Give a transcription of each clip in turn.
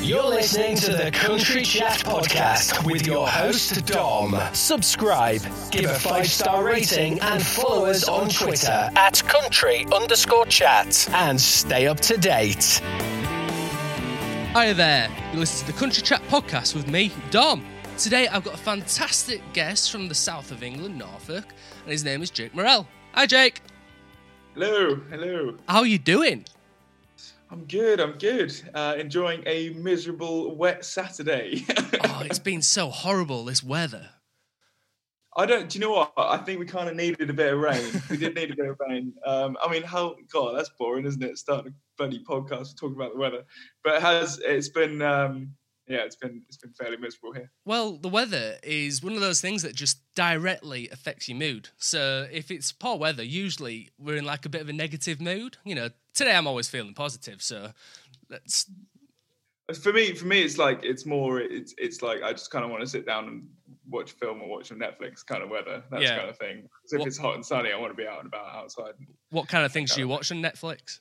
You're listening to the Country Chat Podcast with your host, Dom. Subscribe, give a five star rating, and follow us on Twitter at country underscore chat. And stay up to date. Hi there, you listen to the Country Chat Podcast with me, Dom. Today I've got a fantastic guest from the south of England, Norfolk, and his name is Jake Morrell. Hi, Jake. Hello, hello. How are you doing? I'm good. I'm good. Uh, enjoying a miserable, wet Saturday. oh, it's been so horrible this weather. I don't. Do you know what? I think we kind of needed a bit of rain. we did need a bit of rain. Um, I mean, how? God, that's boring, isn't it? Starting a bloody podcast talking about the weather, but it has. It's been. Um, yeah, it's been it's been fairly miserable here. Well, the weather is one of those things that just directly affects your mood. So if it's poor weather, usually we're in like a bit of a negative mood. You know, today I'm always feeling positive, so let's. For me, for me, it's like it's more. It's it's like I just kind of want to sit down and watch a film or watch on Netflix kind of weather. That Yeah. kind of thing. if What- it's hot and sunny, I want to be out and about outside. What kind of things do you watch on Netflix?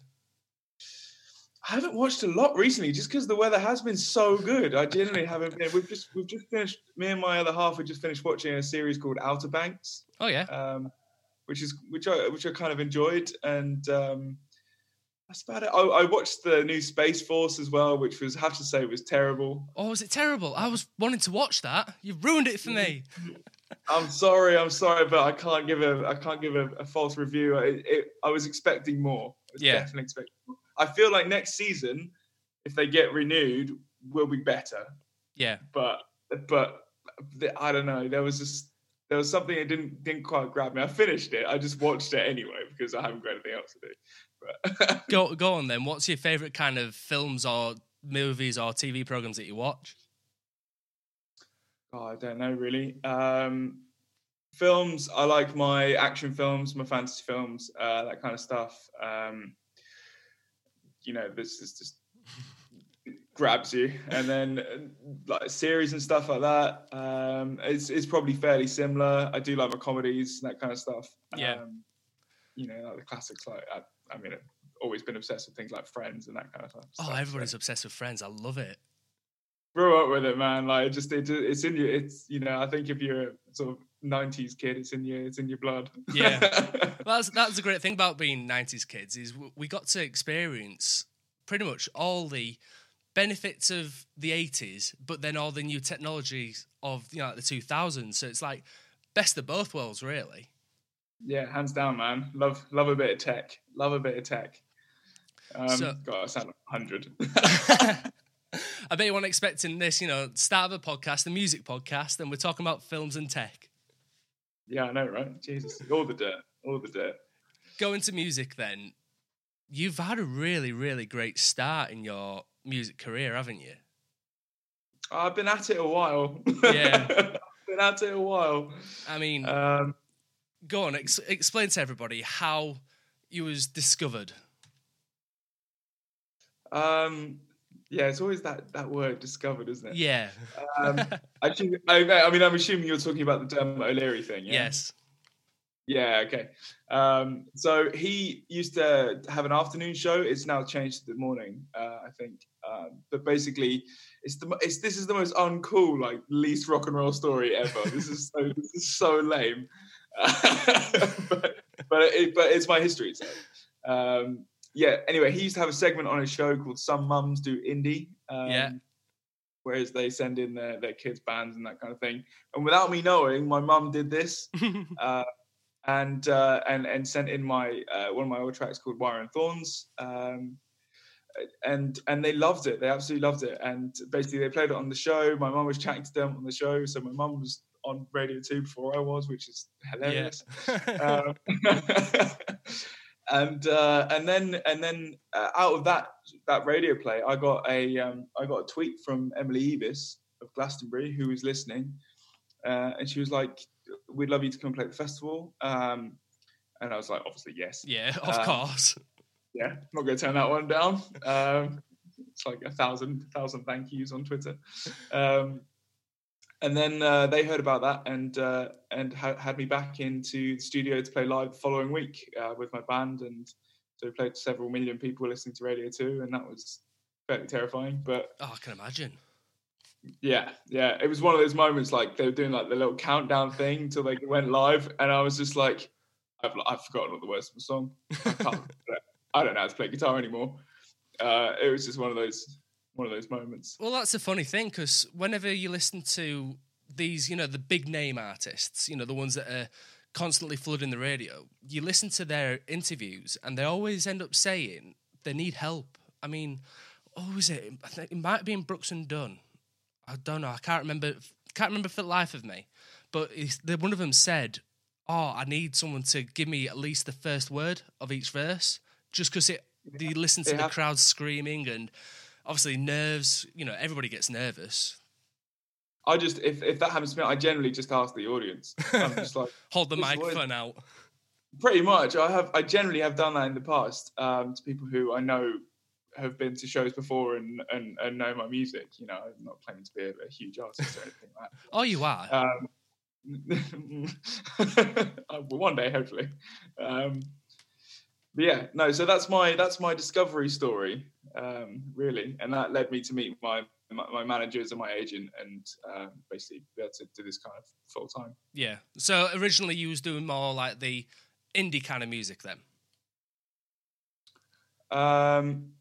I haven't watched a lot recently, just because the weather has been so good. I generally haven't been. We've just we've just finished. Me and my other half, we just finished watching a series called Outer Banks, Oh yeah, um, which is which I which I kind of enjoyed, and um, that's about it. I, I watched the new Space Force as well, which was I have to say was terrible. oh was it terrible? I was wanting to watch that. You've ruined it for me. I'm sorry, I'm sorry, but I can't give a I can't give a, a false review. It, it, I was expecting more. I was Yeah. definitely expecting more. I feel like next season, if they get renewed, will be better. Yeah, but but I don't know. There was just there was something that didn't didn't quite grab me. I finished it. I just watched it anyway because I haven't got anything else to do. But go go on then. What's your favorite kind of films or movies or TV programs that you watch? oh, I don't know really. Um, films. I like my action films, my fantasy films, uh, that kind of stuff. Um, you know, this is just grabs you and then like series and stuff like that um it's, it's probably fairly similar i do love my comedies and that kind of stuff Yeah. um, you know like the classics like i, I mean i've always been obsessed with things like friends and that kind of stuff Oh, so- everybody's obsessed with Friends. I love it. Grow up with it man like it just it, it's in you it's you know i think if you're a sort of 90s kid it's in your it's in your blood Yeah. Well, that's that's the great thing about being '90s kids is we got to experience pretty much all the benefits of the '80s, but then all the new technologies of you know like the 2000s. So it's like best of both worlds, really. yeah hands down man love love a bit of tech love a bit of tech um So- god i sound like 100 I bet you weren't expecting this. You know, start of a podcast, a music podcast, and we're talking about films and tech. Yeah, I know, right? Jesus, all the dirt, all the dirt. Go into music then. You've had a really, really great start in your music career, haven't you? I've been at it a while. Yeah. I've been at it a while. I mean, Um, go on, ex- explain to everybody how you was discovered. um, yeah, it's always that that word discovered, isn't it? Yeah. Um, I, I, I mean, I'm assuming you're talking about the Dermot O'Leary thing. Yeah? Yes. Yeah. Okay. Um, so he used to have an afternoon show. It's now changed to the morning, uh, I think. Um, but basically, it's the it's this is the most uncool, like least rock and roll story ever. this is so this is so lame. but but it, but it's my history. So um, yeah. Anyway, he used to have a segment on his show called "Some Mums Do Indie." Um, Yeah. Whereas they send in their, their kids' bands and that kind of thing. And without me knowing, my mum did this uh, and uh, and and sent in my uh, one of my old tracks called Wire and Thorns, um, and and they loved it. They absolutely loved it. And basically, they played it on the show. My mum was chatting to them on the show, so my mum was on Radio Two before I was, which is hilarious. Um, and uh, and then and then uh, out of that that radio play, I got a um, I got a tweet from Emily Eavis of Glastonbury who was listening, uh, and she was like, "We'd love you to come play at the festival." Um, and I was like, "Obviously, yes, yeah, of Um, course. yeah, I'm not going to turn that one down." Um, it's like a thousand thousand thank yous on Twitter. And then uh, they heard about that and uh, and ha- had me back into the studio to play live the following week uh, with my band, and so we played to several million people listening to Radio Two, and that was fairly terrifying. But Oh, I can imagine. yeah, yeah, it was one of those moments like they were doing like the little countdown thing until they went live, and I was just like, I've I've forgotten all the words of the song. I can't. I don't know how to play guitar anymore. Uh, it was just one of those one of those moments. Well, that's a funny thing because whenever you listen to these, you know, the big name artists, you know, the ones that are constantly flooding the radio, you listen to their interviews and they always end up saying they need help. I mean, what was it? I think it might have been Brooks and Dunn. I don't know. I can't remember. Can't remember for the life of me. But one of them said, "Oh, I need someone to give me at least the first word of each verse, just because it." You listen to the crowd screaming and obviously nerves. You know, everybody gets nervous. I just if if that happens to me, I generally just ask the audience. I'm just like. Hold the microphone out. Pretty much. I have. I generally have done that in the past um, to people who I know have been to shows before and, and, and know my music. You know, I'm not claiming to be a, a huge artist or anything like that. Oh, you are. Um, one day, hopefully. Um, but yeah, no. So that's my that's my discovery story, um, really, and that led me to meet my my, managers and my agent, and um, basically be able to do this kind of full time. yeah. So originally you was doing more like the indie kind of music then. Um,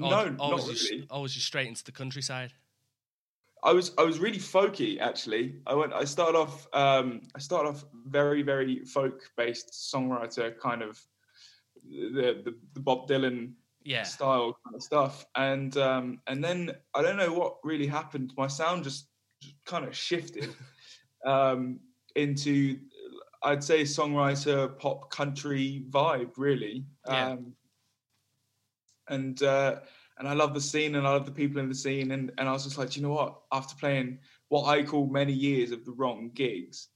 Or, no, or not was you, really. Or was you straight into the countryside? I was I was really folky actually. I went I started off um, I started off very very folk based songwriter kind of the, the the Bob Dylan Yeah. style kind of stuff and um, and then I don't know what really happened. My sound just, just kind of shifted um, into I'd say songwriter pop country vibe really. Yeah. Um, and uh, and I love the scene and I love the people in the scene and and I was just like, "Do you know what? After playing what I call many years of the wrong gigs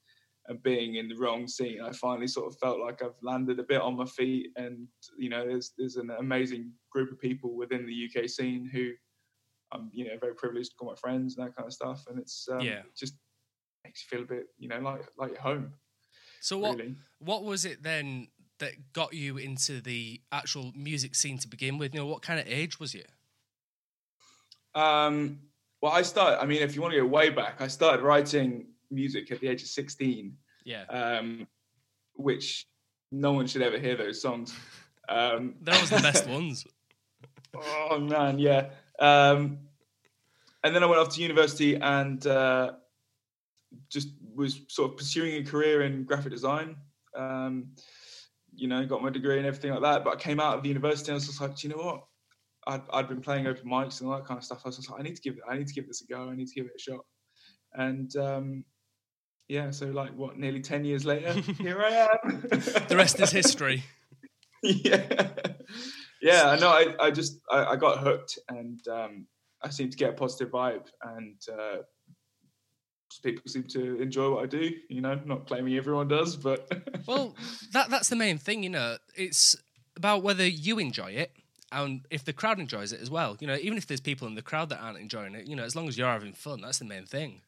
and being in the wrong scene, I finally sort of felt like I've landed a bit on my feet. And you know, there's there's an amazing group of people within the UK scene who I'm you know very privileged to call my friends and that kind of stuff. And it's um, Yeah. it just makes you feel a bit you know like like home. So what Really. what was it then that got you into the actual music scene to begin with? You know, what kind of age was you? Um, well, I started. I mean, if you want to go way back, I started writing music at the age of 16, Yeah. um, which no one should ever hear those songs. Um, Those were the best ones. oh man, yeah. Um, and then I went off to university and uh, just was sort of pursuing a career in graphic design. Um, you know, got my degree and everything like that. But I came out of the university and I was just like, Do you know what? I'd, I'd been playing open mics and all that kind of stuff. I was just like, I need to give it, I need to give this a go. I need to give it a shot. And um, yeah, so like what, nearly ten years later, here I am. The rest is history. yeah, yeah. I know. I, I just I, I got hooked, and um, I seem to get a positive vibe, and uh, people seem to enjoy what I do. You know, not claiming everyone does, but Well, that that's the main thing, you know. It's about whether you enjoy it and if the crowd enjoys it as well. You know, even if there's people in the crowd that aren't enjoying it, you know, as long as you're having fun, that's the main thing.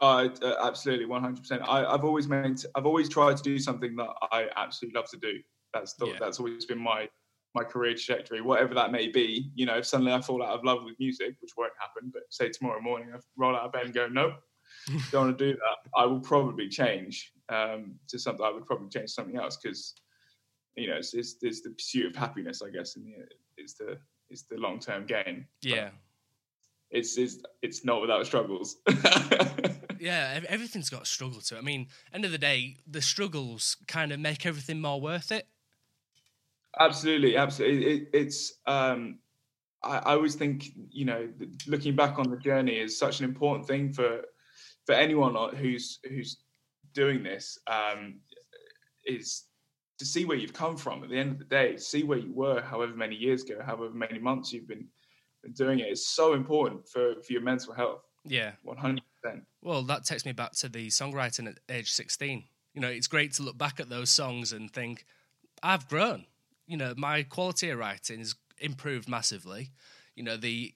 I uh, absolutely one hundred percent. I've always meant I've always tried to do something that I absolutely love to do. That's the, Yeah. that's always been my my career trajectory, whatever that may be. You know, if suddenly I fall out of love with music, which won't happen, but say tomorrow morning I roll out of bed and go, nope, don't want to do that. I will probably change um, to something. I would probably change something else because you know it's, it's, it's the pursuit of happiness, I guess, and it's the it's the long term gain. But Yeah. it's it's it's not without struggles. Yeah, everything's got a struggle to it. I mean, end of the day, the struggles kind of make everything more worth it. Absolutely, absolutely. It, it's um, I, I always think you know looking back on the journey is such an important thing for for anyone who's who's doing this um, is to see where you've come from at the end of the day, see where you were however many years ago, however many months you've been, doing it. It's so important for, for your mental health. Yeah. One hundred percent. Well, that takes me back to the songwriting at age 16. You know, it's great to look back at those songs and think, I've grown. You know, my quality of writing has improved massively. You know, the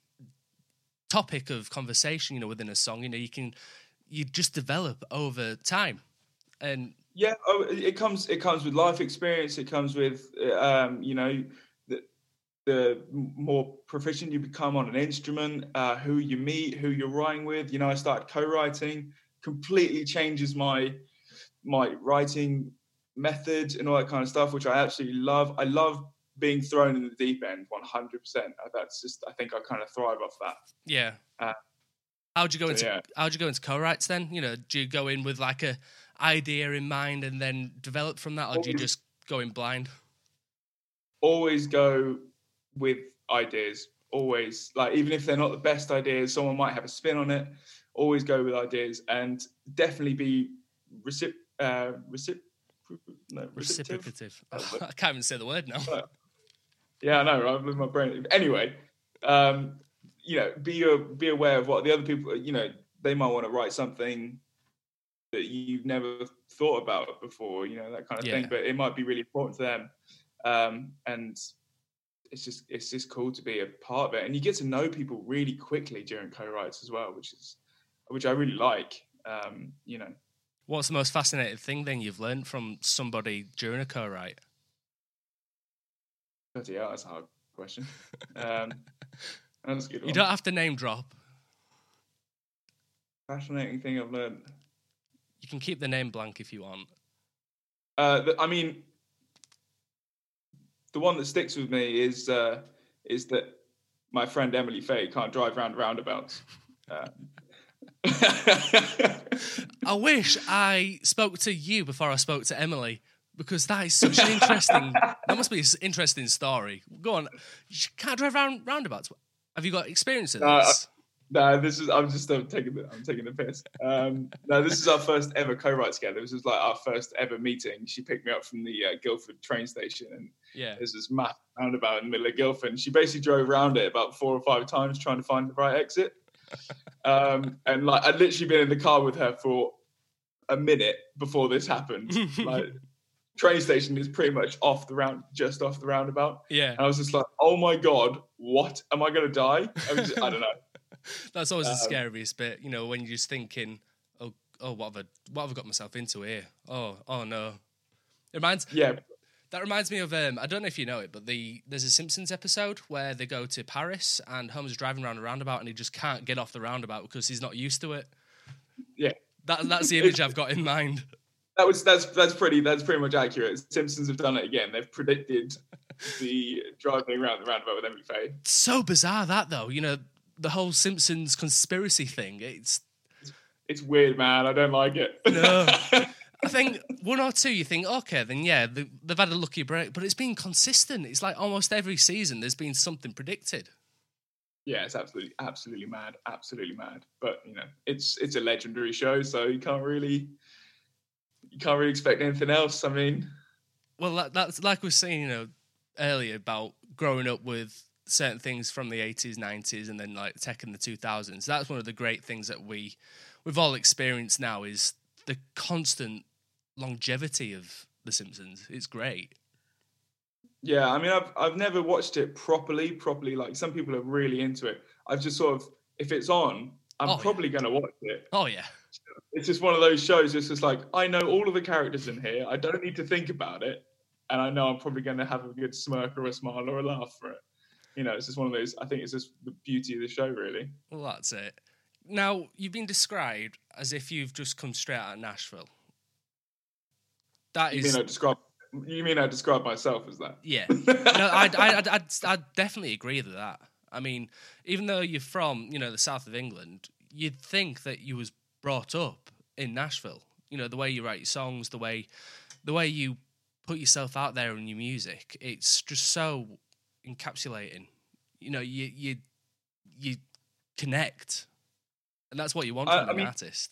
topic of conversation, you know, within a song, you know, you can, you just develop over time. And Yeah, oh, it comes. It comes with life experience. It comes with, um, you know, the, more proficient you become on an instrument, uh, who you meet, who you're writing with. You know, I started co-writing, completely changes my my writing method and all that kind of stuff, which I absolutely love. I love being thrown in the deep end 100%. That's just, I think I kind of thrive off that. Yeah. Uh, how'd you go so, into yeah. how'd you go into co-writes then? You know, do you go in with like a idea in mind and then develop from that, or do you just go in blind? Always go with ideas. Always, like, even if they're not the best ideas, someone might have a spin on it. Always go with ideas and definitely be recip, uh, recip, no. Reciprocative. I can't even say the word now. Yeah, I know, right? With my brain. Anyway, um, you know, be a, be aware of what the other people. You know, they might want to write something that you've never thought about before. You know, that kind of Yeah. thing. But it might be really important to them, um, and it's just it's just cool to be a part of it. And you get to know people really quickly during co-writes as well, which is which I really like. Um, you know, What's the most fascinating thing then you've learned from somebody during a co-write? bloody hell, that's a hard question. Um, that's good You one. don't have to name drop. Fascinating thing I've learned. You can keep the name blank if you want. Uh, I mean, the one that sticks with me is uh, is that my friend Emily Faye can't drive round roundabouts. Um, I wish I spoke to you before I spoke to Emily because that is such an interesting. that must be an interesting story. Go on. You can't drive round roundabouts. Have you got experience in I- this? no, this is I'm just uh, taking the I'm taking the piss. Um, no, this is our first ever co-write together. This is like our first ever meeting. She picked me up from the uh, Guildford train station, and yeah. there's this massive roundabout in the middle of Guildford. And she basically drove around it about four or five times trying to find the right exit. Um, and like I'd literally been in the car with her for a minute before this happened. like train station is pretty much off the round, just off the roundabout. Yeah. And I was just like, oh my god, what am I gonna die? I, just, I don't know. That's always the Um, scariest bit, you know, when you're just thinking, "Oh, oh, what have I, what have I got myself into here? Oh, oh no." It reminds Yeah, that reminds me of um, I don't know if you know it, but the there's a Simpsons episode where they go to Paris and Homer's driving around a roundabout and he just can't get off the roundabout because he's not used to it. yeah. That that's the image I've got in mind. That was that's that's pretty that's pretty much accurate. Simpsons have done it again. They've predicted the driving around the roundabout with Emily Faye. So bizarre that though, you know, the whole Simpsons conspiracy thing. It's It's weird, man. I don't like it. No. I think one or two, you think, oh, okay, then yeah, they, they've had a lucky break, but it's been consistent. It's like almost every season there's been something predicted. yeah, it's absolutely absolutely mad, absolutely mad. But you know, it's it's a legendary show, so you can't really you can't really expect anything else. I mean, Well, that, that's like we were saying, you know, earlier about growing up with certain things from the 80s, 90s, and then like tech in the 2000s. That's one of the great things that we we've all experienced now is the constant longevity of The Simpsons. It's great. yeah, I mean, I've I've never watched it properly, properly. Like some people are really into it. I've just sort of, if it's on, I'm Oh, yeah. probably going to watch it. Oh yeah, It's just one of those shows. It's just like I know all of the characters in here. I don't need to think about it, and I know I'm probably going to have a good smirk or a smile or a laugh for it. You know, it's just one of those. I think it's just the beauty of the show, really. well that's it. Now you've been described as if you've just come straight out of Nashville. That You mean I describe? You mean I describe myself as that? Yeah. no, I'd, I'd, I'd, I'd definitely agree with that. I mean, even though you're from, you know, the south of England, you'd think that you was brought up in Nashville. You know, the way you write your songs, the way, the way you put yourself out there in your music, it's just so encapsulating. You know, you you you connect, and that's what you want I- from I an mean- artist.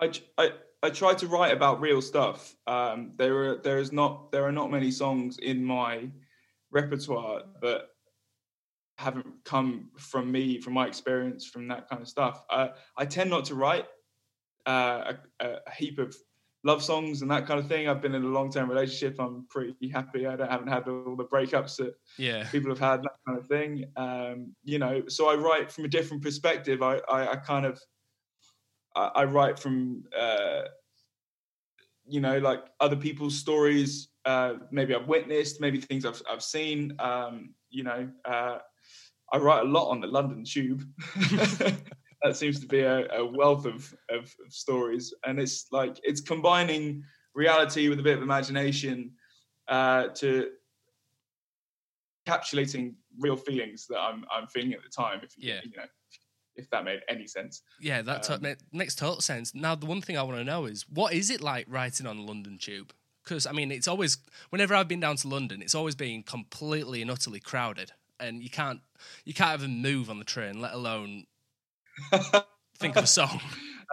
I, I- I try to write about real stuff. Um, there are there is not there are not many songs in my repertoire that haven't come from me, from my experience, from that kind of stuff. Uh, I tend not to write uh, a, a heap of love songs and that kind of thing. I've been in a long term relationship. I'm pretty happy. I don't, haven't had all the breakups that Yeah. people have had that kind of thing um, you know so i write from a different perspective i i, I kind of I, I write from uh, you know like other people's stories uh, maybe i've witnessed maybe things i've, I've seen um, you know, uh, I write a lot on the London Tube. that seems to be a, a wealth of, of, of stories, and it's like it's combining reality with a bit of imagination uh, to encapsulating real feelings that I'm I'm feeling at the time. If Yeah. you know, if that made any sense. Yeah, that Um, ma- makes total sense. Now, the one thing I want to know is what is it like writing on the London Tube? Because I mean, it's always whenever I've been down to London, it's always been completely and utterly crowded, and you can't you can't even move on the train, let alone think of a song.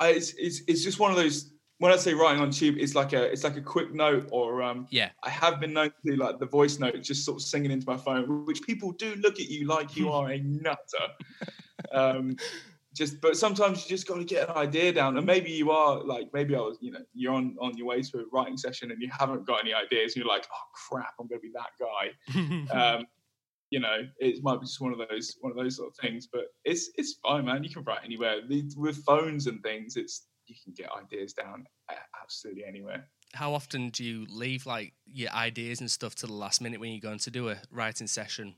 I, it's, it's it's just one of those. When I say writing on tube, it's like a it's like a quick note, or um, Yeah, I have been known to do like the voice note, just sort of singing into my phone, which people do look at you like you are a nutter. um, just, but sometimes you just got to get an idea down, and maybe you are like, maybe I was, you know, you're on on your way to a writing session and you haven't got any ideas, and you're like, oh crap, I'm going to be that guy. um, you know, it might be just one of those one of those sort of things, but it's it's fine, man. You can write anywhere The- with phones and things. It's you can get ideas down absolutely anywhere. How often do you leave like your ideas and stuff to the last minute when you're going to do a writing session?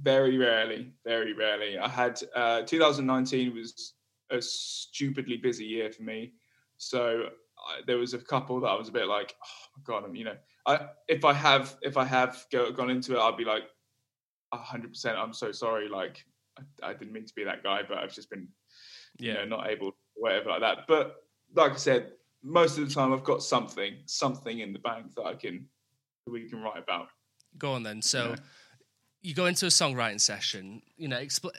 Very rarely, very rarely. I had uh, 2019 was a stupidly busy year for me, so I, there was a couple that I was a bit like, oh my god, I'm, you know, I if I have if I have go, gone into it, I'll be like, hundred percent. I'm so sorry. Like I, I didn't mean to be that guy, but I've just been you know not able whatever like that. But like I said, most of the time I've got something something in the bank that I can that we can write about. Go on then. So Yeah. you go into a songwriting session. You know, expl-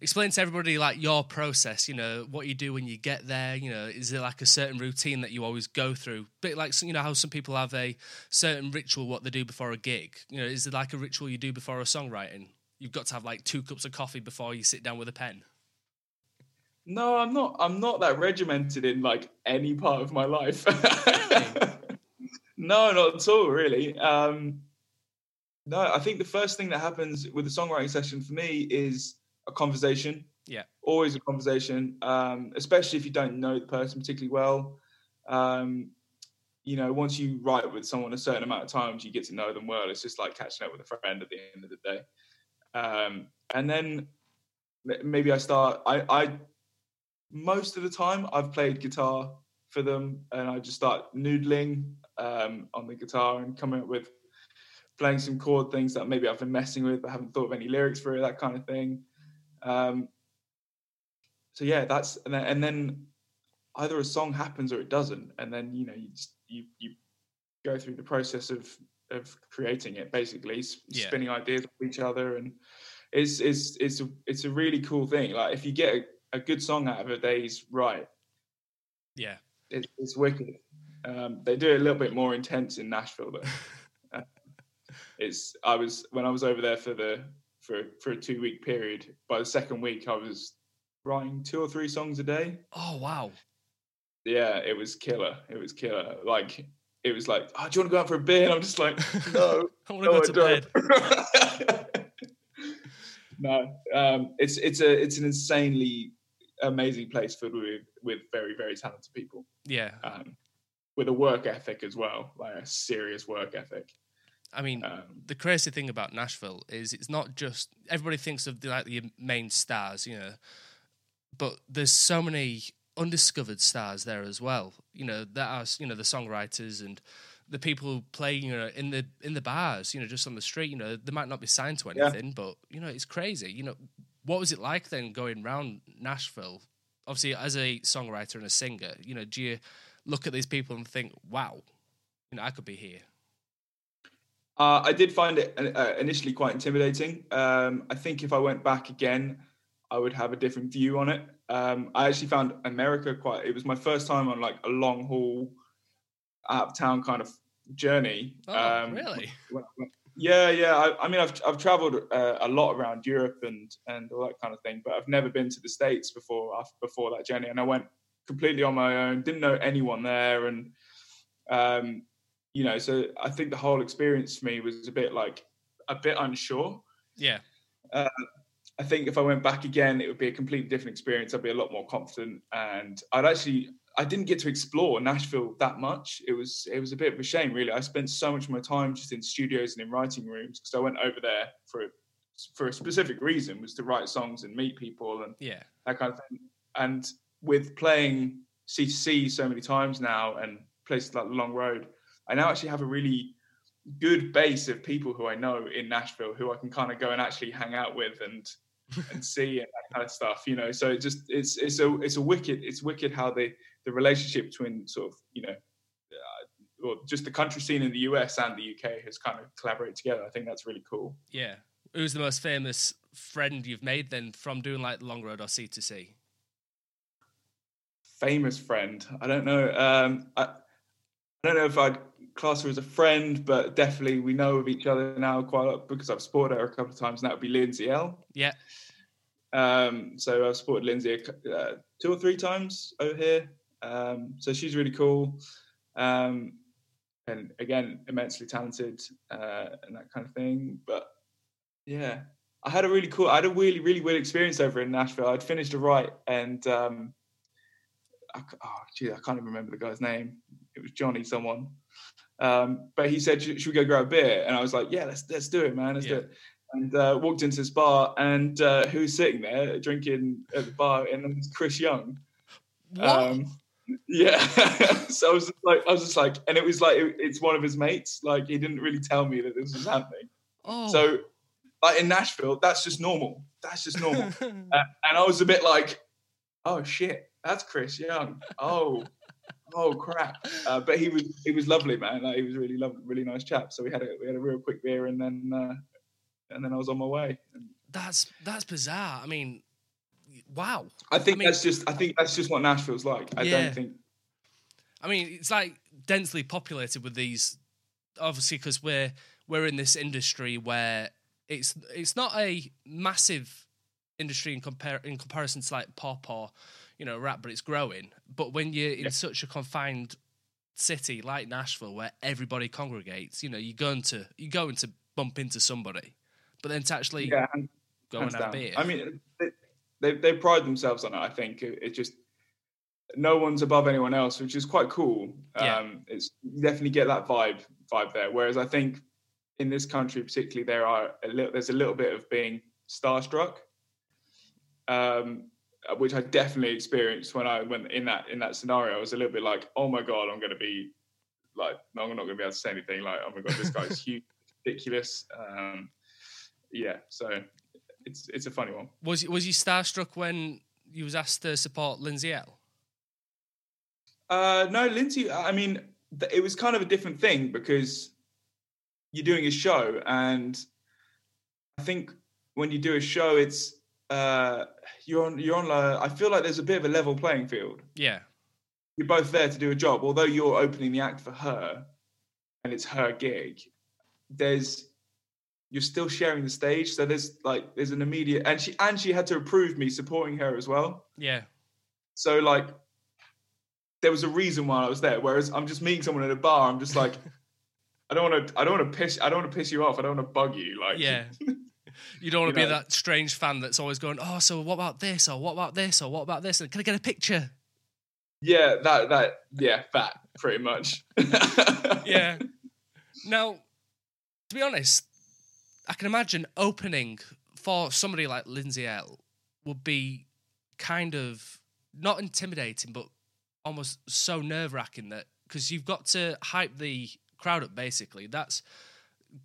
explain to everybody like your process. You know, what you do when you get there. You know, is there like a certain routine that you always go through? Bit like you know how some people have a certain ritual what they do before a gig. You know, is there like a ritual you do before a songwriting? You've got to have like two cups of coffee before you sit down with a pen. No, I'm not. I'm not that regimented in like any part of my life. no, not at all. Really. Um, no, I think the first thing that happens with a songwriting session for me is a conversation. Yeah. Always a conversation, um, especially if you don't know the person particularly well. Um, you know, once you write with someone a certain amount of times, you get to know them well. It's just like catching up with a friend at the end of the day. Um, and then maybe I start. I, I most of the time I've played guitar for them, and I just start noodling um, on the guitar and coming up with playing some chord things that maybe I've been messing with, but haven't thought of any lyrics for it, that kind of thing. Um, so yeah, that's and then, and then either a song happens or it doesn't, and then you know you just, you you go through the process of of creating it, basically Yeah. spinning ideas with each other, and it's it's it's a it's a really cool thing. Like if you get a, good song out of a day's right. Yeah. it, it's wicked. Um, they do it a little bit more intense in Nashville but Uh, it's I was when I was over there for the for for a two week period. By the second week, I was writing two or three songs a day. Oh wow. Yeah, it was killer. It was killer. Like it was like, oh, do you want to go out for a beer? And I'm just like, no, I want to no, go to bed. no, um, it's it's a it's an insanely amazing place filled with with very very talented people Yeah. um, with a work ethic as well, like a serious work ethic. I mean, Um, the crazy thing about Nashville is it's not just everybody thinks of the, like the main stars, you know, but there's so many undiscovered stars there as well. You know, that are you know the songwriters and the people who play you know in the in the bars, you know, just on the street. You know, they might not be signed to Yeah. anything, but you know, it's crazy. You know, what was it like then going around Nashville? Obviously, as a songwriter and a singer, you know, do you look at these people and think, wow, you know, I could be here? Uh, I did find it uh, initially quite intimidating. Um, I think if I went back again, I would have a different view on it. Um, I actually found America quite. It was my first time on like a long haul, out of town kind of journey. Oh, Um, really? when- when- Yeah, yeah. I, I mean, I've I've travelled uh, a lot around Europe and and all that kind of thing, but I've never been to the states before before that journey, and I went completely on my own. Didn't know anyone there, and um, you know, so I think the whole experience for me was a bit like a bit unsure. Yeah. I think if I went back again, it would be a completely different experience. I'd be a lot more confident, and I'd actually I didn't get to explore Nashville that much. It was it was a bit of a shame, really. I spent so much of my time just in studios and in writing rooms because I went over there for for a specific reason was to write songs and meet people and yeah that kind of thing. And with playing C2C so many times now and places like the Long Road, I now actually have a really good base of people who I know in Nashville who I can kind of go and actually hang out with and and see and that kind of stuff. You know, so it just it's it's a it's a wicked it's wicked how the the relationship between sort of you know. Uh, or just the country scene in the US and the UK has kind of collaborated together. I think that's really cool. Yeah. Who's the most famous friend you've made then from doing like Long Road or C2C? Famous friend. I don't know. Um, I, I don't know if I'd class her as a friend, but definitely we know of each other now quite a lot because I've supported her a couple of times, and that would be Lindsay Ell. Yeah. Um, so I've supported Lindsay uh, two or three times over here. Um, so she's really cool. Um, and again, immensely talented uh, and that kind of thing. But yeah, I had a really cool, I had a really, really weird experience over in Nashville. I'd finished a write and um, I, oh, gee, I can't even remember the guy's name. It was Johnny, someone. Um, but he said, "Should we go grab a beer?" And I was like, "Yeah, let's let's do it, man. Let's yeah. do it." And uh, walked into this bar, and uh, who was sitting there drinking at the bar? And it was Chris Young. Um, yeah. so I was like, I was just like, and it was like, it, it's one of his mates. Like he didn't really tell me that this was happening. Oh. So, like in Nashville, that's just normal. That's just normal. uh, and I was a bit like, oh shit, that's Chris Young. Oh, oh crap! Uh, but he was he was lovely, man. Like, he was really lovely, really nice chap. So we had a we had a real quick beer, and then uh, and then I was on my way. That's that's bizarre. I mean, wow. I think I mean, that's just I think that's just what Nashville's like. I yeah. don't think. I mean, it's like densely populated with these, obviously, because we're we're in this industry where it's it's not a massive industry in compare in comparison to like pop or you know, rap, but it's growing. But when you're in yeah. such a confined city like Nashville, where everybody congregates, you know, you're going to you're going to bump into somebody. But then to actually yeah, go and have beer. I mean, they, they, pride themselves on it. I think it, it, just no one's above anyone else, which is quite cool. Yeah. Um, it's you definitely get that vibe vibe there. Whereas I think in this country, particularly, there are a little there's a little bit of being starstruck. Um, which I definitely experienced when I went in that in that scenario. I was a little bit like, oh my god, I'm going to be like, no, I'm not going to be able to say anything. Like, oh my god, this guy's huge, ridiculous. Um, yeah, so it's it's a funny one. Was was you starstruck when you was asked to support Lindsay Ell? Uh, no, Lindsay. I mean, it was kind of a different thing because you're doing a show, and I think when you do a show, it's uh, you're on you're on a, I feel like there's a bit of a level playing field. Yeah. You're both there to do a job. Although you're opening the act for her and it's her gig, there's you're still sharing the stage. So there's like there's an immediate and she and she had to approve me supporting her as well. Yeah. So like there was a reason why I was there. Whereas I'm just meeting someone at a bar, I'm just like, I don't want to I don't want to piss I don't want to piss you off. I don't want to bug you. Like Yeah. You don't want to be that strange fan that's always going, "Oh, so what about this? Or what about this? Or what about this? And can I get a picture?" Yeah, that that yeah, that pretty much. yeah. Now, to be honest, I can imagine opening for somebody like Lindsay Ell would be kind of not intimidating, but almost so nerve wracking that because you've got to hype the crowd up. Basically, that's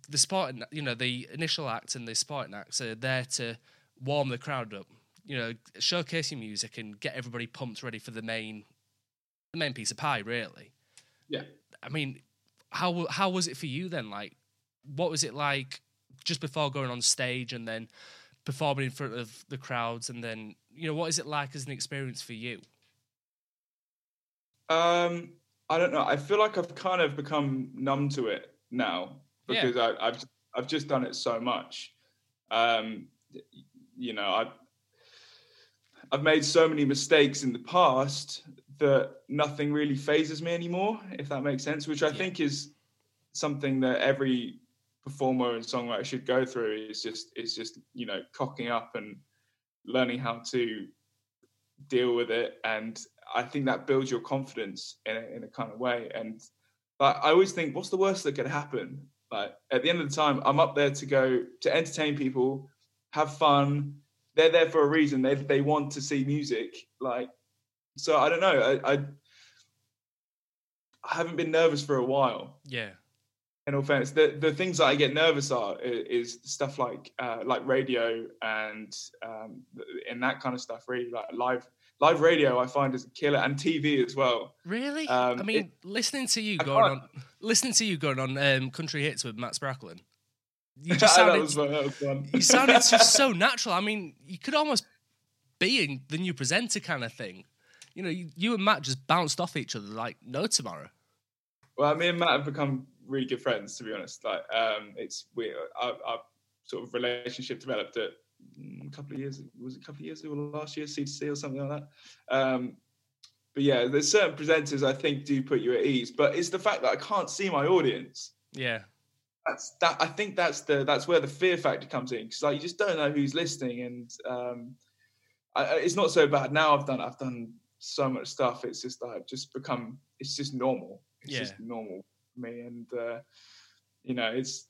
the sporting, you know, the initial act and the sporting acts are there to warm the crowd up. You know, showcase your music and get everybody pumped, ready for the main, the main piece of pie. Really. Yeah. I mean, how how was it for you then? Like, what was it like just before going on stage and then performing in front of the crowds and then you know what is it like as an experience for you? Um, I don't know. I feel like I've kind of become numb to it now because yeah. I, have I've just done it so much. Um, you know, I've I've made so many mistakes in the past that nothing really phases me anymore, if that makes sense. Which I yeah. think is something that every performer and songwriter should go through. Is just is just you know cocking up and learning how to deal with it. And I think that builds your confidence in a, in a kind of way. And like, I always think, what's the worst that could happen? Like at the end of the time, I'm up there to go to entertain people, have fun. They're there for a reason. They they want to see music. Like, so I don't know. I, I I haven't been nervous for a while. Yeah. In all fairness, the, the things that I get nervous are is, stuff like uh, like radio and um, and that kind of stuff. Really, like live live radio, I find is a killer, and TV as well. Really? Um, I mean, it, listening to you going on, listening to you going on um, country hits with Matt Spracklen, you just sounded, fun, you sounded just so natural. I mean, you could almost be in the new presenter kind of thing. You know, you, you and Matt just bounced off each other like no tomorrow. Well, me and Matt have become really good friends, to be honest. Like, um, it's we our, our sort of relationship developed at a couple of years ago was it a couple of years ago or last year C2C or something like that. Um, but yeah, there's certain presenters I think do put you at ease, but it's the fact that I can't see my audience. Yeah, that's that. I think that's the that's where the fear factor comes in because like you just don't know who's listening, and um, I, it's not so bad now. I've done I've done so much stuff. It's just like just become it's just normal. It's yeah. just normal me, and uh, you know, it's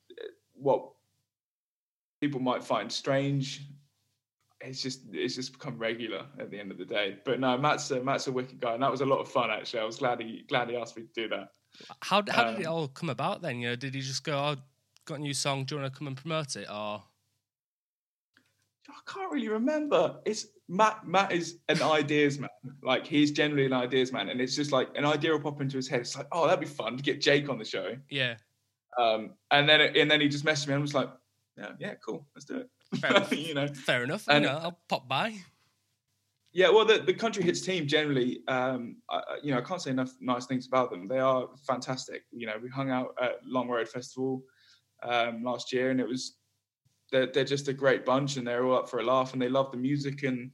what people might find strange. It's just it's just become regular at the end of the day. But no, Matt's a, Matt's a wicked guy, and that was a lot of fun. Actually, I was glad he glad he asked me to do that. How how um, did it um, all come about then? You know, did he just go, "Oh, got a new song? Do you want to come and promote it?" Or I can't really remember. It's Matt. Matt is an ideas man. Like he's generally an ideas man, and it's just like an idea will pop into his head. It's like, oh, that'd be fun to get Jake on the show. Yeah. Um, and then and then he just messaged me, and I was like, yeah, yeah, cool, let's do it. Fair you know, fair enough. And, you know, I'll pop by. Yeah, well, the, the country hits team generally, um, I, you know, I can't say enough nice things about them. They are fantastic. You know, we hung out at Long Road Festival um, last year, and it was they're they're just a great bunch, and they're all up for a laugh, and they love the music and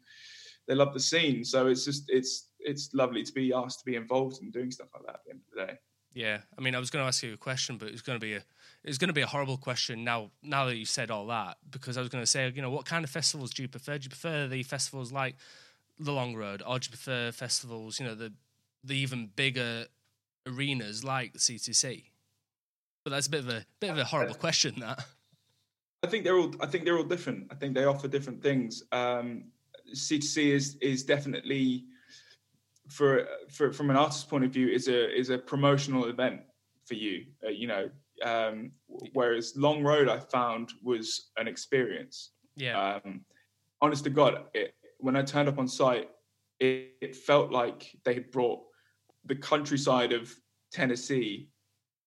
they love the scene. So it's just it's it's lovely to be asked to be involved in doing stuff like that at the end of the day. Yeah, I mean, I was going to ask you a question, but it's going to be a it's going to be a horrible question now. Now that you've said all that, because I was going to say, you know, what kind of festivals do you prefer? Do you prefer the festivals like the Long Road, or do you prefer festivals, you know, the the even bigger arenas like the C2C? But that's a bit of a bit of a horrible question. That I think they're all I think they're all different. I think they offer different things. Um, C2C is is definitely for for from an artist's point of view is a is a promotional event for you. Uh, you know, um, whereas Long Road I found was an experience. Yeah. Um, honest to God, it, when I turned up on site, it, it felt like they had brought the countryside of Tennessee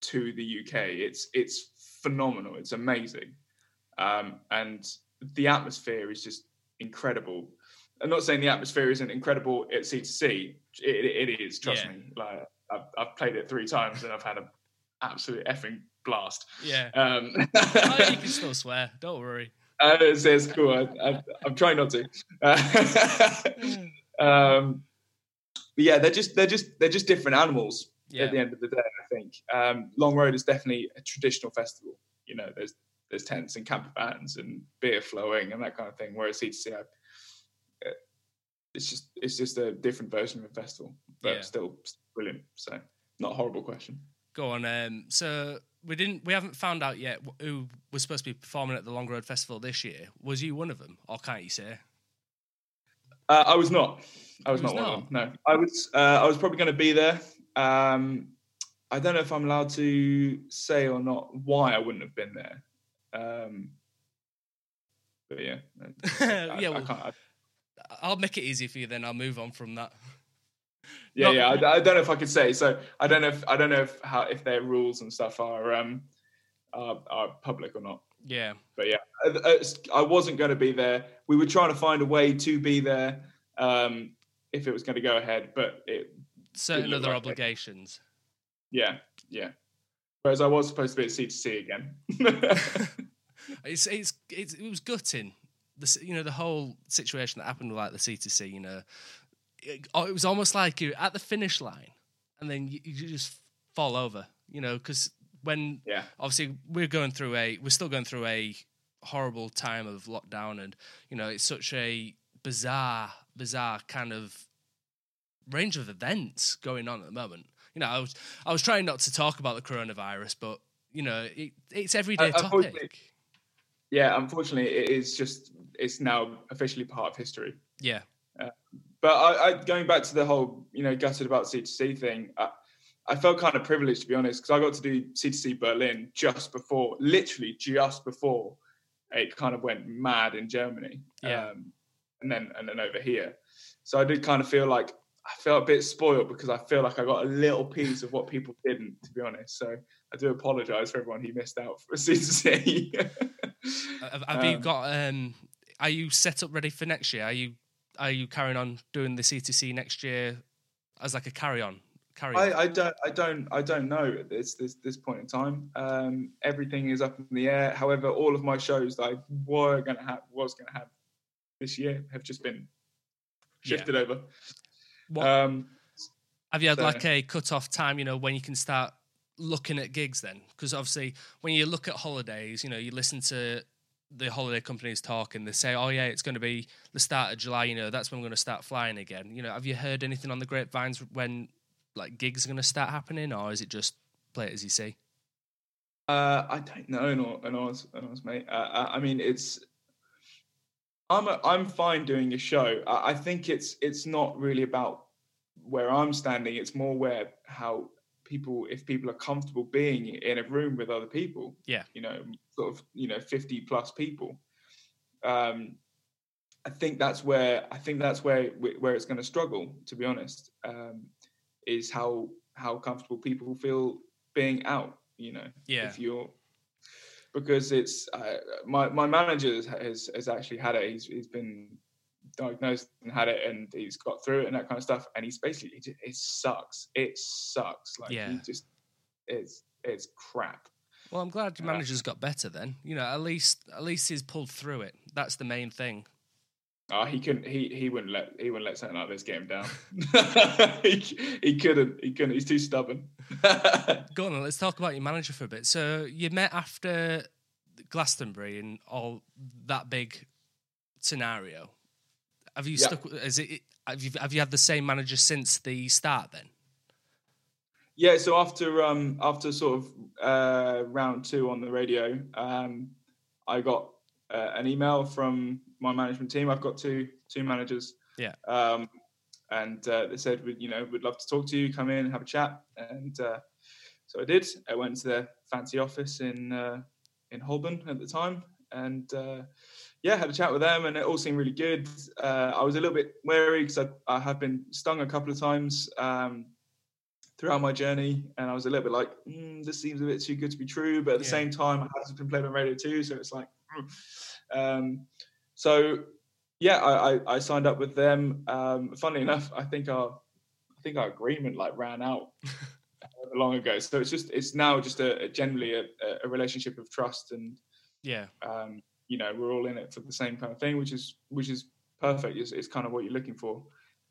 to the UK. It's it's phenomenal. It's amazing, um, and the atmosphere is just incredible. I'm not saying the atmosphere isn't incredible at C2C. It, it is, trust yeah. me. Like I've, I've, played it three times and I've had an absolute effing blast. Yeah. Um, oh, you can still swear. Don't worry. Uh, it's, it's cool. I, am trying not to. um, but yeah, they're just they're just they're just different animals yeah. at the end of the day. I think um, Long Road is definitely a traditional festival. You know, there's there's tents and camper vans and beer flowing and that kind of thing. Whereas C2C, uh, it's just it's just a different version of a festival, but yeah. still brilliant. So not a horrible question. Go on. Um, so we didn't we haven't found out yet who was supposed to be performing at the Long Road Festival this year. Was you one of them, or can't you say? Uh, I was not. I was, was not, not, one of them. No, I was. Uh, I was probably going to be there. Um, I don't know if I'm allowed to say or not why I wouldn't have been there. Um, but yeah, I, yeah. Well, I I'll make it easy for you. Then I'll move on from that. Yeah, Not, yeah. I, I, don't know if I could say. So I don't know if I don't know if how if their rules and stuff are um are, are public or not. Yeah. But yeah, I wasn't going to be there. We were trying to find a way to be there um, if it was going to go ahead, but it certain other obligations. It. Yeah, yeah. Whereas I was supposed to be at C2C again. it's, it's it's it was gutting. The you know the whole situation that happened with like the C2C. You know, it, oh, it was almost like you're at the finish line and then you, you just fall over, you know, because when yeah. obviously we're going through a we're still going through a horrible time of lockdown and you know it's such a bizarre bizarre kind of range of events going on at the moment. You know, I was I was trying not to talk about the coronavirus, but you know, it, it's everyday Uh, topic. Yeah, unfortunately, it is just it's now officially part of history. Yeah, But I, I going back to the whole you know gutted about C2C thing. I, I felt kind of privileged to be honest because I got to do C2C Berlin just before, literally just before it kind of went mad in Germany. Yeah. Um, and then and then over here. So I did kind of feel like I felt a bit spoiled because I feel like I got a little piece of what people didn't, to be honest. So I do apologise for everyone who missed out for C2C. have, have you Um, got? Um, are you set up ready for next year? Are you are you carrying on doing the C2C next year as like a carry on? Carry on. I, I don't I don't I don't know at this this this point in time. Um, everything is up in the air. However, all of my shows that I were gonna have was gonna have this year have just been Yeah. shifted over. What- Um, Have you had So- like a cut off time, you know, when you can start looking at gigs then? Because obviously, when you look at holidays, you know, you listen to the holiday companies talk and they say, oh, yeah, it's going to be the start of July, you know, that's when we're going to start flying again. You know, have you heard anything on the grapevines when like gigs are going to start happening or is it just play it as you see? Uh, I don't know, in all, in all, all, mate. Uh, I, mean, it's. I'm a, I'm fine doing a show. I think it's it's not really about where I'm standing. It's more where how people, if people are comfortable being in a room with other people. Yeah. You know, sort of, you know, 50 plus people. Um, I think that's where I think that's where where it's going to struggle. To be honest, um, is how how comfortable people feel being out. You know, Yeah. if you're because it's uh, my my manager has, has has actually had it. He's he's been diagnosed and had it, and he's got through it and that kind of stuff. And he's basically it, it sucks. It sucks. Like Yeah. he just it's it's crap. Well, I'm glad your Uh, manager's got better then. You know, at least at least he's pulled through it. That's the main thing. Oh, he couldn't. He he wouldn't let he wouldn't let something like this get him down. he, he couldn't. He couldn't. He's too stubborn. Go on, let's talk about your manager for a bit. So you met after Glastonbury and all that big scenario. Have you stuck? Is it? Have you have you had the same manager since the start? Then Yeah, so after um after sort of uh, round two on the radio, um, I got uh, an email from my management team. I've got two two managers. Yeah. Um, and uh, they said, "We- you know, we'd love to talk to you. Come in, have a chat. And uh, so I did. I went to their fancy office in uh, in Holborn at the time, and uh, yeah, had a chat with them, and it all seemed really good. Uh, I was a little bit wary because I, I have been stung a couple of times. Um, throughout my journey, and I was a little bit like, mm, "This seems a bit too good to be true," but at the Yeah. same time, I have been played on radio too, so it's like, mm. um, so yeah, I, I, I signed up with them. Um, funnily enough, I think our I think our agreement like ran out long ago, so it's just it's now just a, a generally a, a relationship of trust, and yeah, um, you know we're all in it for the same kind of thing, which is which is perfect. It's, it's kind of what you're looking for.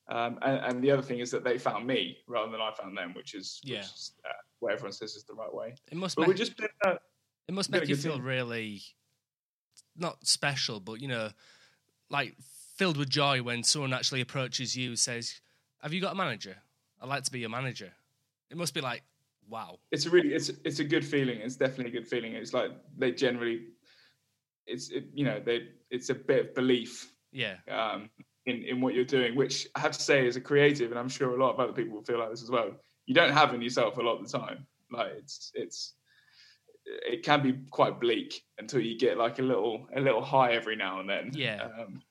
Um, and, and the other thing is that they found me rather than I found them, which is, which Yeah. is uh, what everyone says is the right way. it must But make we've just been, uh, it must make you feel really not special, but you know, like filled with joy when someone actually approaches you, says, "Have you got a manager? I'd like to be your manager." It must be like, wow, it's a really, it's it's a good feeling. It's definitely a good feeling. It's like they generally, it's it, you know they it's a bit of belief yeah, um, in in what you're doing, which I have to say as a creative, and I'm sure a lot of other people will feel like this as well. You don't have in yourself a lot of the time. Like it's it's it can be quite bleak until you get like a little a little high every now and then. Yeah. Um,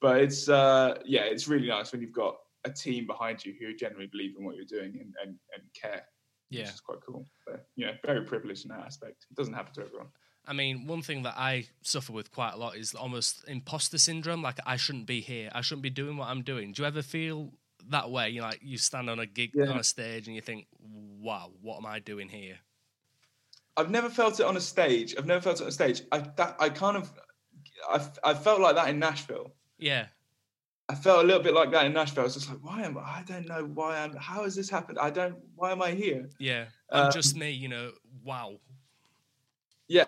but it's uh yeah, it's really nice when you've got a team behind you who generally believe in what you're doing and and, and care. yeah. it's quite cool. But you know, very privileged in that aspect. It doesn't happen to everyone. I mean, one thing that I suffer with quite a lot is almost imposter syndrome. Like I shouldn't be here. I shouldn't be doing what I'm doing. Do you ever feel that way? You like you stand on a gig Yeah. on a stage and you think, "Wow, what am I doing here?" I've never felt it on a stage. I've never felt it on a stage. I that I kind of I, I felt like that in Nashville. Yeah, I felt a little bit like that in Nashville. I was just like, why am I? I don't know why I'm. How has this happened? I don't. Why am I here? yeah. I'm Um, just me. You know. Wow. Yeah,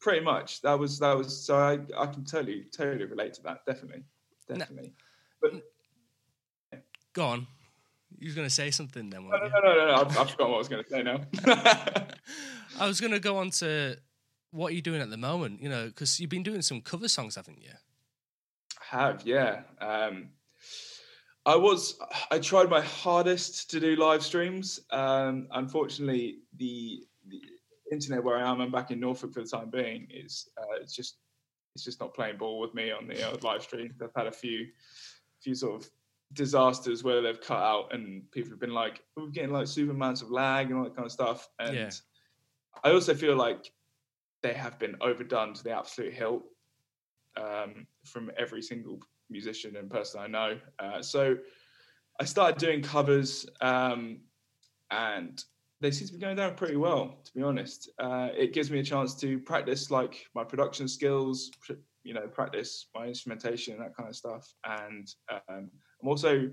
pretty much. That was that was. So I I can totally totally relate to that. Definitely, definitely. But Go on. You were going to say something then, No, weren't no, you? no, no, no. I've, I've forgotten what I was going to say now. I was going to go on to what are you doing at the moment? You know, because you've been doing some cover songs, haven't you? have yeah. Um, I was I tried my hardest to do live streams. Um, unfortunately, the internet where I am, I'm back in Norfolk for the time being, is uh, it's just it's just not playing ball with me on the uh, live stream. I've had a few few sort of disasters where they've cut out and people have been like, "Oh, we're getting like super amounts of lag and all that kind of stuff. And Yeah. I also feel like they have been overdone to the absolute hilt um, from every single musician and person I know. Uh, so I started doing covers, um, and they seem to be going down pretty well. To be honest, uh, it gives me a chance to practice like my production skills, pr- you know, practice my instrumentation and that kind of stuff. And um, I'm also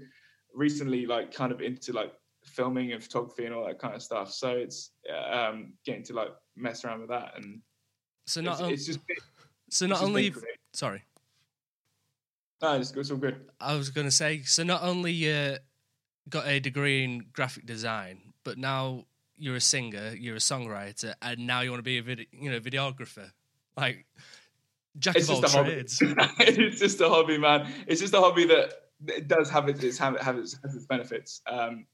recently like kind of into like filming and photography and all that kind of stuff. So it's um, getting to like mess around with that, and So not it's, on- it's just been- so not only sorry, no, it's, it's all good. I was going to say so not only uh, got a degree in graphic design, but now you're a singer, you're a songwriter, and now you want to be a video, you know, videographer. Like jack It's of all just a hobby. trades. it's just a hobby, man. It's just a hobby that it does have its, its have, have its, has its benefits. Um,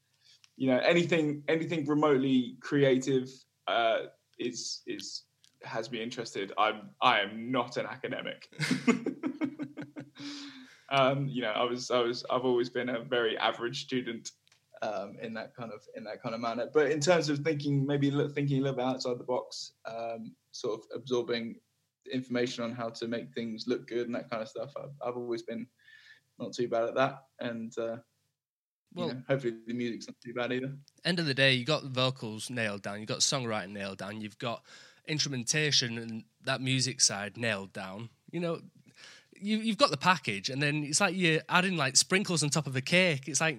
you know, anything anything remotely creative uh, is is has me interested. I'm I am not an academic. um, you know, I was I was I've always been a very average student um, in that kind of in that kind of manner. But in terms of thinking, maybe thinking a little bit outside the box, um, sort of absorbing information on how to make things look good and that kind of stuff. I've, I've always been not too bad at that, and uh, Well, you know, hopefully the music's not too bad either. end of the day, you got the vocals nailed down, you got songwriting nailed down, you've got instrumentation and that music side nailed down. You know, you you've got the package, and then it's like you're adding like sprinkles on top of a cake. It's like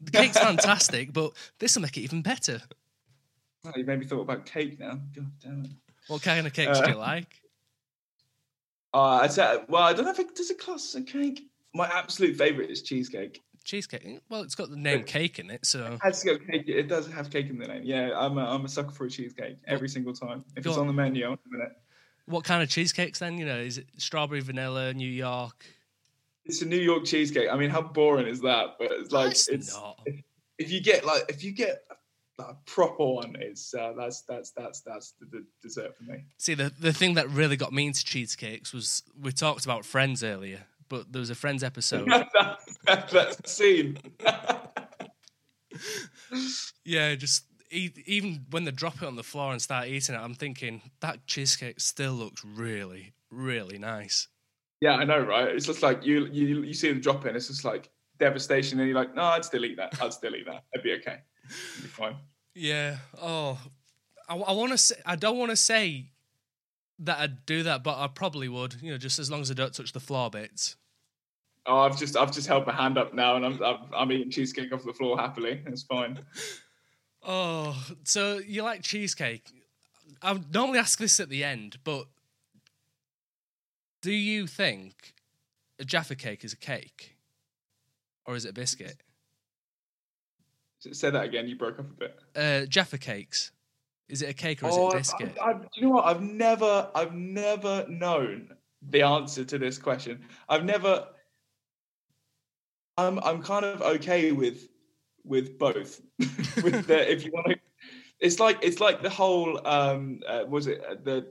the cake's fantastic, but this will make it even better. Oh, you made me thought about cake now. God damn it. What kind of cakes do Uh, you like? Uh, I'd say, well, I don't know if it does it class as a cake. My absolute favorite is cheesecake. Cheesecake. Well, it's got the name cake in it, so Has to go cake. It does have cake in the name. Yeah, I'm a, I'm a sucker for a cheesecake every single time. If Go it's on. on the menu, I'm it. what kind of cheesecakes then? You know, is it strawberry, vanilla, New York? It's a New York cheesecake. I mean, how boring is that? But it's like It's it's not. if you get like if you get a proper one, it's uh, that's that's that's that's the, the dessert for me. See, the the thing that really got me into cheesecakes was we talked about Friends earlier, but there was a Friends episode. that, that, that scene. yeah, just e- even when they drop it on the floor and start eating it, I'm thinking that cheesecake still looks really, really nice. Yeah, I know, right? It's just like you you you see the drop in. It's just like devastation, and you're like, no, I'd still eat that. I'd still eat that. It'd be okay. It'd be fine. Yeah. Oh, I, I want to say I don't want to say that I'd do that, but I probably would. You know, just as long as I don't touch the floor bits. Oh, I've just I've just held my hand up now, and I'm I'm, I'm eating cheesecake off the floor happily. It's fine. Oh, so you like cheesecake? I normally ask this at the end, but do you think a Jaffa cake is a cake, or is it a biscuit? Say that again. You broke up a bit. Uh, Jaffa cakes, is it a cake or is it Oh, a I- biscuit? I, I, do you know what? I've never, I've never known the answer to this question. I've never. I'm, I'm kind of okay with, with both. with the, if you want to, it's like it's like the whole. Um, uh, was it uh, the?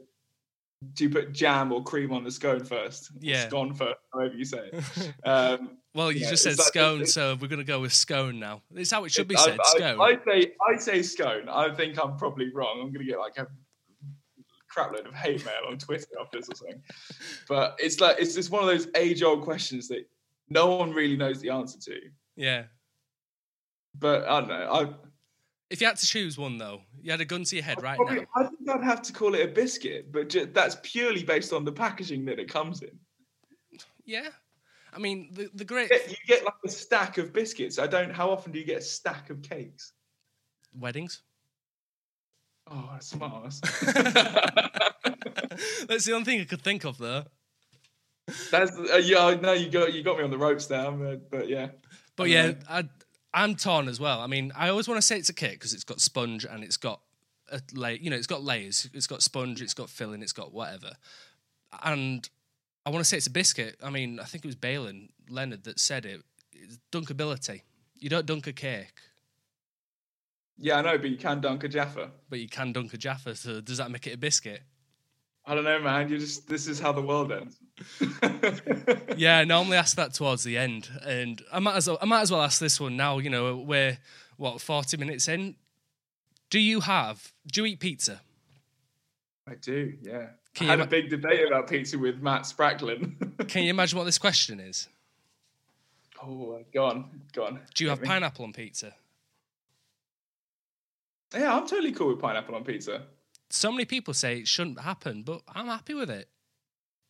Do you put jam or cream on the scone first? Yeah. scone first, however you say it. Um, well, you yeah, just said like- scone, so we're gonna go with scone now. It's how it should be I- said, I, scone. I say I say scone. I think I'm probably wrong. I'm gonna get like a crapload of hate mail on Twitter after this or something. But it's like it's just one of those age old questions that no one really knows the answer to. yeah. But I don't know. I If you had to choose one though, you had a gun to your head right probably, now. I think I'd have to call it a biscuit, but ju- that's purely based on the packaging that it comes in. Yeah. I mean, the the great You get, you get like a stack of biscuits. I don't. How often do you get a stack of cakes? weddings. Oh, that's smart. That's the only thing I could think of though. That's uh, yeah. No, you got you got me on the ropes there, But, but yeah. But yeah. I I'm torn as well. I mean, I always want to say it's a cake because it's got sponge and it's got a lay. You know, it's got layers. It's got sponge. It's got filling. It's got whatever. And I want to say it's a biscuit. I mean, I think it was Baylen Leonard that said it. It's dunkability. You don't dunk a cake, Yeah, I know, but you can dunk a Jaffa. but you can dunk a Jaffa. So does that make it a biscuit? I don't know, man. You just this is how the world ends. yeah, I normally ask that towards the end, and I might as well. I might as well ask this one now. You know, we're what forty minutes in. Do you have? Do you eat pizza? I do, yeah. Can I had a big debate about pizza with Matt Spracklen. Can you imagine what this question is? oh, uh, go on, go on. Do you have pineapple on pizza? Yeah, I'm totally cool with pineapple on pizza. So many people say it shouldn't happen, but I'm happy with it.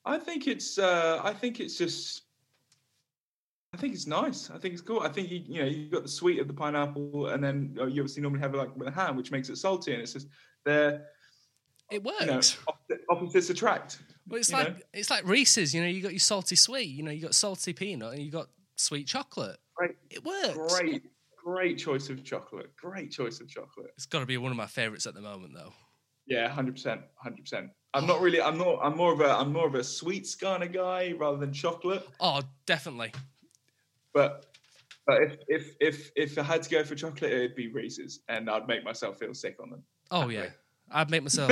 I think it's. Uh, I think it's just. I think it's nice. I think it's cool. I think you, you know you've got the sweet of the pineapple, and then you obviously normally have it like with a ham, which makes it salty, and it's just they're It works. you know opposite- opposites attract. Well, it's like know? it's like Reese's. You know, you got your salty sweet. You know, you got salty peanut, and you got sweet chocolate. Great, It works. great, great choice of chocolate. Great choice of chocolate. It's got to be one of my favorites at the moment, though. Yeah, hundred percent, hundred percent. I'm not oh. really. I'm not. I'm more of a. I'm more of a sweets kind of guy rather than chocolate. Oh, definitely. But but if if if if I had to go for chocolate, it'd be Reese's, and I'd make myself feel sick on them. Oh yeah, I'd make myself.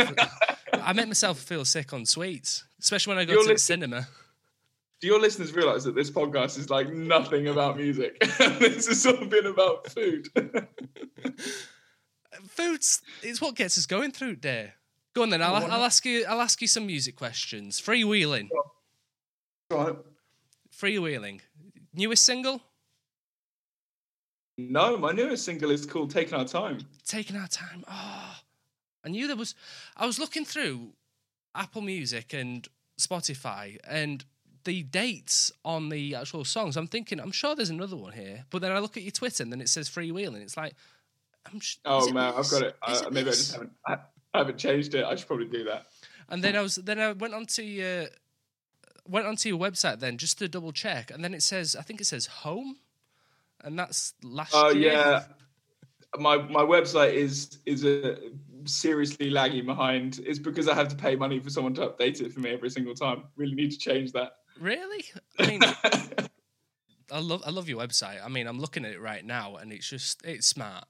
I make myself feel sick on sweets, especially when I go to the cinema. Do your listeners realize that this podcast is like nothing about music? this has all been about food. Food's it's what gets us going through day. Go on then. I'll, I'll ask you. I'll ask you some music questions. Freewheeling. right. Freewheeling. Newest single. No, my newest single is called "Taking Our Time." Taking our time. Oh, I knew there was. I was looking through Apple Music and Spotify and the dates on the actual songs. I'm thinking, I'm sure there's another one here, but then I look at your Twitter and then it says freewheeling. It's like, I'm. sh- Oh man, I've got it. Uh, it maybe I just haven't. I, I haven't changed it. I should probably do that. And then I was then I went onto your went onto your website then just to double check, and then it says I think it says home, and that's last Oh year. yeah, my my website is is a seriously lagging behind. It's because I have to pay money for someone to update it for me every single time. Really need to change that. Really? I mean, I love I love your website. I mean, I'm looking at it right now, and it's just it's smart.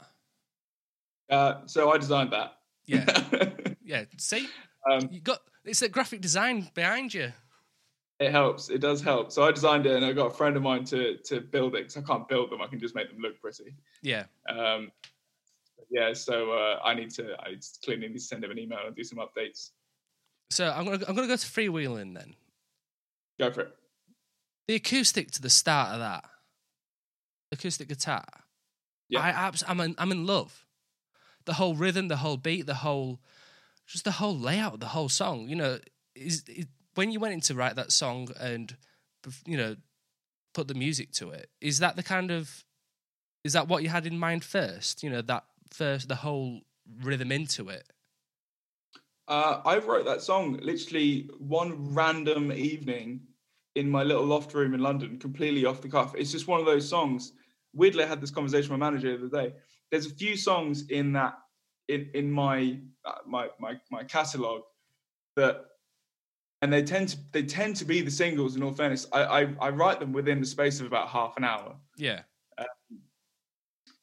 Uh, so I designed that. Yeah, yeah. See, um, you got it's a graphic design behind you. it helps. It does help. So I designed it, and I got a friend of mine to to build it because I can't build them. I can just make them look pretty. Yeah. Um, yeah. So uh, I need to. I clearly need to send him an email and do some updates. So I'm gonna I'm gonna go to freewheeling then. Go for it. The acoustic to the start of that, acoustic guitar. Yeah. I abs- I'm in, I'm in love. The whole rhythm, the whole beat, the whole, just the whole layout, the whole song. You know, is, when you went in to write that song and, you know, put the music to it. Is that the kind of, is that what you had in mind first? You know, that first the whole rhythm into it. Uh, I wrote that song literally one random evening in my little loft room in London, completely off the cuff. It's just one of those songs. Weirdly, I had this conversation with my manager the other day. There's a few songs in that in in my uh, my my my catalog that, and they tend to they tend to be the singles. In all fairness, I I, I write them within the space of about half an hour Yeah.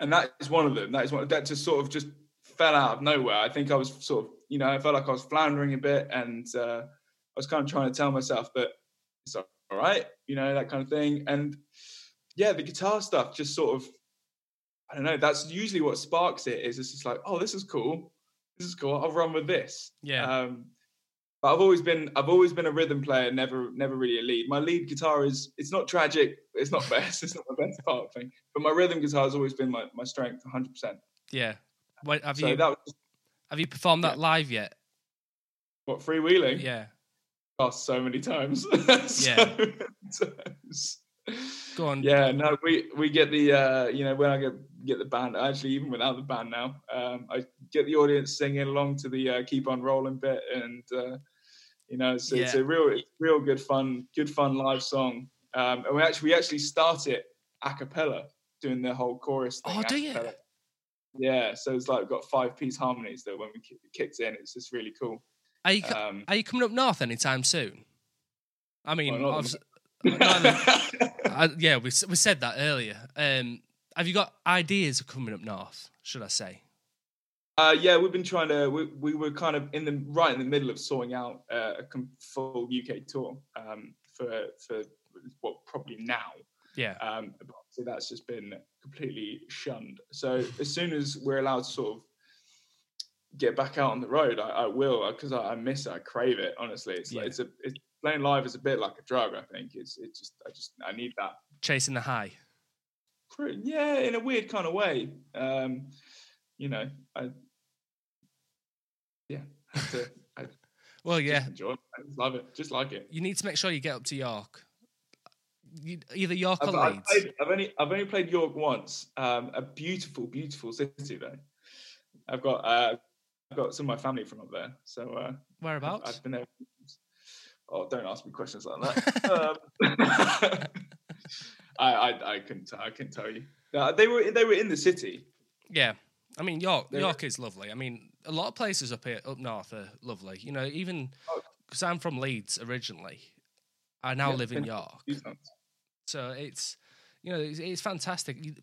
and that is one of them. That is one that just sort of just fell out of nowhere. I think I was sort of, you know, I felt like I was floundering a bit, and uh, I was kind of trying to tell myself that it's all right, you know, that kind of thing. And yeah, the guitar stuff just sort of, I don't know. That's usually what sparks it. Is it's just like, oh, this is cool. This is cool. I'll run with this. Yeah. Um, but I've always been I've always been a rhythm player, never never really a lead. My lead guitar is it's not tragic, it's not best, it's not the best part of thing. But my rhythm guitar has always been my, my strength, 100. percent yeah. Wait, have So you that was have you performed that live yet? what freewheeling. Yeah. Oh, so many times. So Yeah. many times. Go on. Yeah, no, we we get the uh, you know when I get get the band actually even without the band now, um, I get the audience singing along to the uh, keep on rolling bit, and uh, you know it's, it's a real it's real good fun good fun live song. Um, and we actually we actually start it a cappella, doing the whole chorus thing. Oh, do you? Yeah, so it's like we've got five piece harmonies that when we ki- it kicks in, it's just really cool. Are you, Um, are you coming up north anytime soon? I mean, not at obviously- the I, yeah, we we said that earlier. Um, have you got ideas coming up north? Should I say? Uh, yeah, we've been trying to. We, we were kind of in the right in the middle of sorting out uh, a com- full UK tour um, for for what probably now. Yeah, Um, but that's just been completely shunned. So as soon as we're allowed to sort of get back out on the road, I, I will because I, I miss it. I crave it. Honestly, it's like, it's a it's, playing live is a bit like a drug. I think it's it's just I just I need that. chasing the high. Yeah, in a weird kind of way. Um, you know, I yeah, have to, I Well, just yeah, enjoy it. I just love it. Just like it. you need to make sure you get up to York. You, either York I've, or I've Leeds. played, I've only I've only played York once. Um, a beautiful, beautiful city though. I've got uh, I've got some of my family from up there, so uh, I've, Whereabouts? I've been there. Oh, don't ask me questions like that. um, I, I I couldn't I couldn't tell you. Uh, they were they were in the city. Yeah, I mean York. They're- York is lovely. I mean, a lot of places up here, up north, are lovely. You know, even Oh. because I'm from Leeds originally, I now Yeah, live in York. So it's you know it's, it's fantastic. You-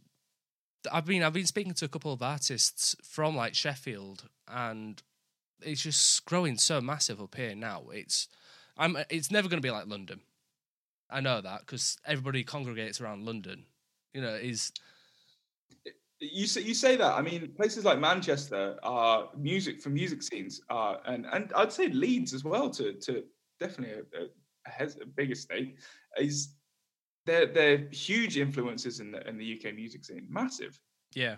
I've been I've been speaking to a couple of artists from like Sheffield, and it's just growing so massive up here now. It's I'm it's never going to be like London. I know that because everybody congregates around London. You know, is You say you say that. I mean, places like Manchester are music for music scenes are, and and I'd say Leeds as well. To to definitely a, a, hes- a bigger state is they're they're huge influences in the in the UK music scene. Massive. yeah,